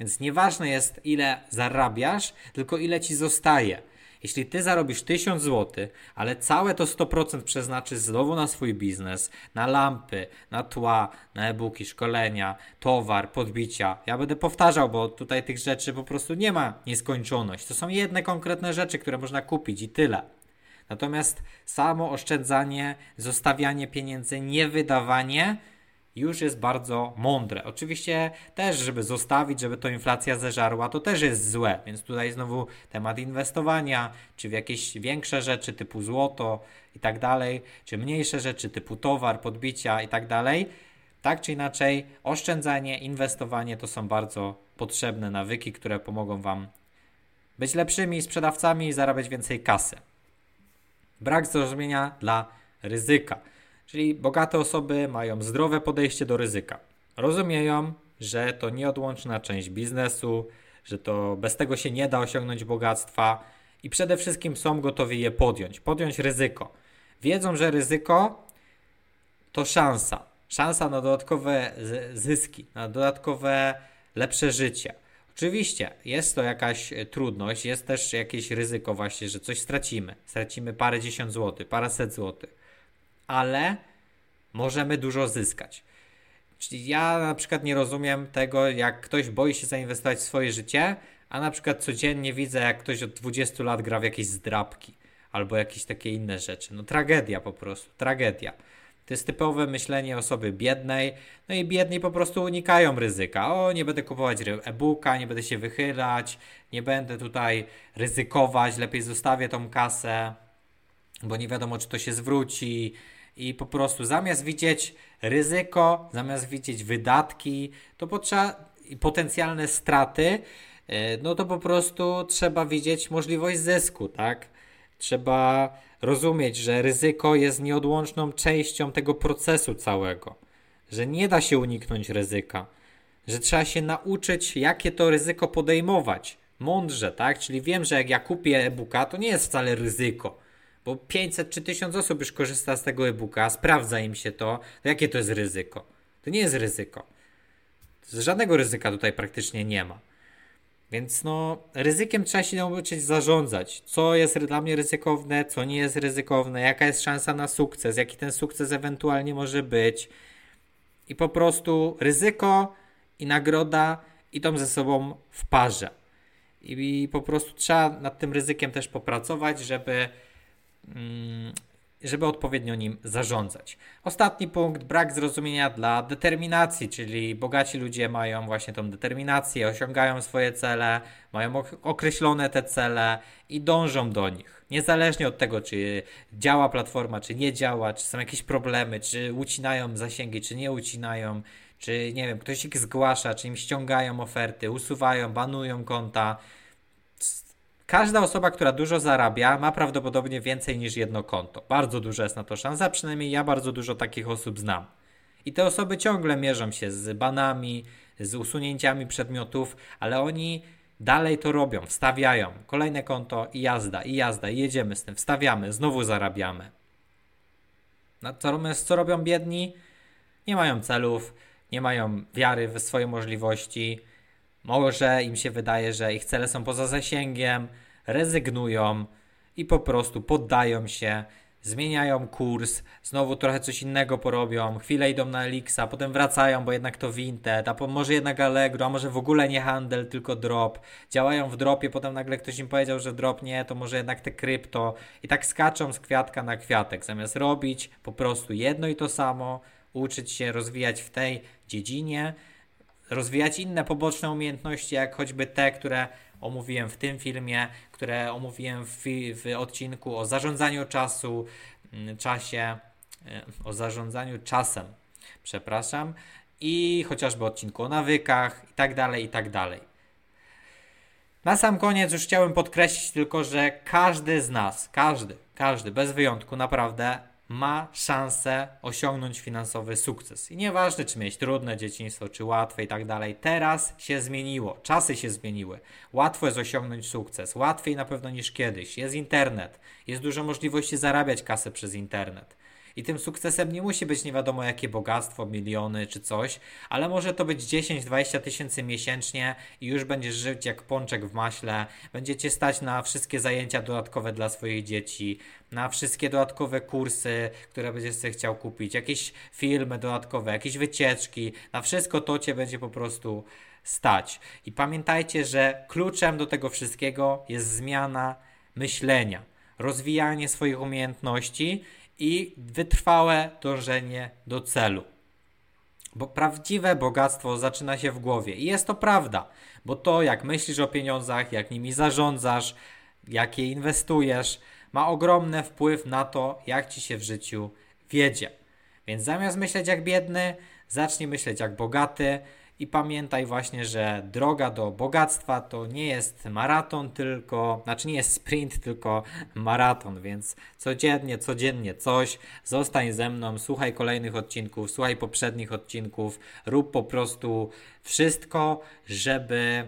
Więc nieważne jest, ile zarabiasz, tylko ile ci zostaje. Jeśli ty zarobisz 1000 zł, ale całe to 100% przeznaczysz znowu na swój biznes, na lampy, na tła, na e-booki, szkolenia, towar, podbicia. Ja będę powtarzał, bo tutaj tych rzeczy po prostu nie ma nieskończoność. To są jedne konkretne rzeczy, które można kupić i tyle. Natomiast samo oszczędzanie, zostawianie pieniędzy, nie wydawanie już jest bardzo mądre. Oczywiście też, żeby zostawić, żeby to inflacja zeżarła, to też jest złe, więc tutaj znowu temat inwestowania, czy w jakieś większe rzeczy typu złoto i tak dalej, czy mniejsze rzeczy typu towar, podbicia i tak dalej. Tak czy inaczej, oszczędzanie, inwestowanie to są bardzo potrzebne nawyki, które pomogą Wam być lepszymi sprzedawcami i zarabiać więcej kasy. Brak zrozumienia dla ryzyka. Czyli bogate osoby mają zdrowe podejście do ryzyka. Rozumieją, że to nieodłączna część biznesu, że to bez tego się nie da osiągnąć bogactwa i przede wszystkim są gotowi je podjąć, podjąć ryzyko. Wiedzą, że ryzyko to szansa, szansa na dodatkowe zyski, na dodatkowe lepsze życie. Oczywiście jest to jakaś trudność, jest też jakieś ryzyko właśnie, że coś stracimy. Stracimy parę dziesiąt złotych, parę set złotych ale możemy dużo zyskać. Czyli ja na przykład nie rozumiem tego, jak ktoś boi się zainwestować w swoje życie, a na przykład codziennie widzę, jak ktoś od 20 lat gra w jakieś zdrabki albo jakieś takie inne rzeczy. No tragedia po prostu, tragedia. To jest typowe myślenie osoby biednej, no i biedni po prostu unikają ryzyka. O, nie będę kupować e-booka, nie będę się wychylać, nie będę tutaj ryzykować, lepiej zostawię tą kasę, bo nie wiadomo, czy to się zwróci, i po prostu zamiast widzieć ryzyko, zamiast widzieć wydatki, to potrzeba potencjalne straty, e, no to po prostu trzeba widzieć możliwość zysku, tak? Trzeba rozumieć, że ryzyko jest nieodłączną częścią tego procesu całego, że nie da się uniknąć ryzyka, że trzeba się nauczyć, jakie to ryzyko podejmować. Mądrze, tak? Czyli wiem, że jak ja kupię e-booka, to nie jest wcale ryzyko bo 500 czy 1000 osób już korzysta z tego e-booka, sprawdza im się to, to jakie to jest ryzyko? To nie jest ryzyko. Żadnego ryzyka tutaj praktycznie nie ma. Więc no, ryzykiem trzeba się nauczyć zarządzać. Co jest dla mnie ryzykowne, co nie jest ryzykowne, jaka jest szansa na sukces, jaki ten sukces ewentualnie może być. I po prostu ryzyko i nagroda idą ze sobą w parze. I, po prostu trzeba nad tym ryzykiem też popracować, żeby żeby odpowiednio nim zarządzać. Ostatni punkt, brak zrozumienia dla determinacji, czyli bogaci ludzie mają właśnie tą determinację, osiągają swoje cele, mają określone te cele i dążą do nich. Niezależnie od tego, czy działa platforma, czy nie działa, czy są jakieś problemy, czy ucinają zasięgi, czy nie ucinają, czy nie wiem, ktoś ich zgłasza, czy im ściągają oferty, usuwają, banują konta Każda osoba, która dużo zarabia, ma prawdopodobnie więcej niż jedno konto. Bardzo duża jest na to szansa, przynajmniej ja bardzo dużo takich osób znam. I te osoby ciągle mierzą się z banami, z usunięciami przedmiotów, ale oni dalej to robią, wstawiają kolejne konto i jazda, i jazda, i jedziemy z tym, wstawiamy, znowu zarabiamy. Natomiast co robią biedni? Nie mają celów, nie mają wiary w swoje możliwości, może im się wydaje, że ich cele są poza zasięgiem, rezygnują i po prostu poddają się, zmieniają kurs, znowu trochę coś innego porobią, chwilę idą na Elixa, potem wracają, bo jednak to Vinted, a może jednak Allegro, a może w ogóle nie handel, tylko drop. Działają w dropie, potem nagle ktoś im powiedział, że drop nie, to może jednak te krypto. I tak skaczą z kwiatka na kwiatek, zamiast robić po prostu jedno i to samo, uczyć się rozwijać w tej dziedzinie, rozwijać inne poboczne umiejętności, jak choćby te, które omówiłem w tym filmie, które omówiłem w, w odcinku o zarządzaniu czasu, mm, czasie, e, o zarządzaniu czasem, przepraszam, i chociażby odcinku o nawykach i tak dalej, i tak dalej. Na sam koniec już chciałem podkreślić tylko, że każdy z nas, każdy, każdy, bez wyjątku, naprawdę ma szansę osiągnąć finansowy sukces. I nieważne, czy mieć trudne dzieciństwo, czy łatwe i tak dalej, teraz się zmieniło, czasy się zmieniły. Łatwo jest osiągnąć sukces, łatwiej na pewno niż kiedyś. Jest internet, jest dużo możliwości zarabiać kasę przez internet. I tym sukcesem nie musi być nie wiadomo jakie bogactwo, miliony czy coś, ale może to być 10-20 tysięcy miesięcznie i już będziesz żyć jak pączek w maśle. Będziecie stać na wszystkie zajęcia dodatkowe dla swoich dzieci, na wszystkie dodatkowe kursy, które będziesz sobie chciał kupić, jakieś filmy dodatkowe, jakieś wycieczki. Na wszystko to cię będzie po prostu stać. I pamiętajcie, że kluczem do tego wszystkiego jest zmiana myślenia, rozwijanie swoich umiejętności i wytrwałe dążenie do celu. Bo prawdziwe bogactwo zaczyna się w głowie. I jest to prawda, bo to, jak myślisz o pieniądzach, jak nimi zarządzasz, jak je inwestujesz, ma ogromny wpływ na to, jak ci się w życiu wiedzie. Więc zamiast myśleć jak biedny, zacznij myśleć jak bogaty, i pamiętaj właśnie, że droga do bogactwa to nie jest maraton, tylko, znaczy nie jest sprint, tylko maraton, więc codziennie, codziennie coś, zostań ze mną, słuchaj kolejnych odcinków, słuchaj poprzednich odcinków, rób po prostu wszystko, żeby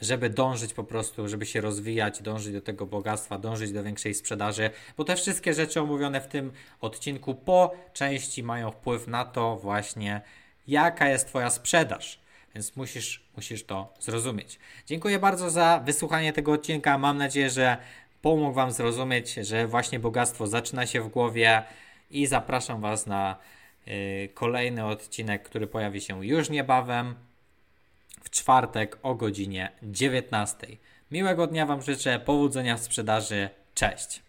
żeby dążyć po prostu, żeby się rozwijać, dążyć do tego bogactwa, dążyć do większej sprzedaży, bo te wszystkie rzeczy omówione w tym odcinku po części mają wpływ na to właśnie, jaka jest Twoja sprzedaż. Więc musisz, musisz to zrozumieć. Dziękuję bardzo za wysłuchanie tego odcinka. Mam nadzieję, że pomógł Wam zrozumieć, że właśnie bogactwo zaczyna się w głowie i zapraszam Was na y, kolejny odcinek, który pojawi się już niebawem w czwartek o godzinie 19. Miłego dnia Wam życzę, powodzenia w sprzedaży. Cześć!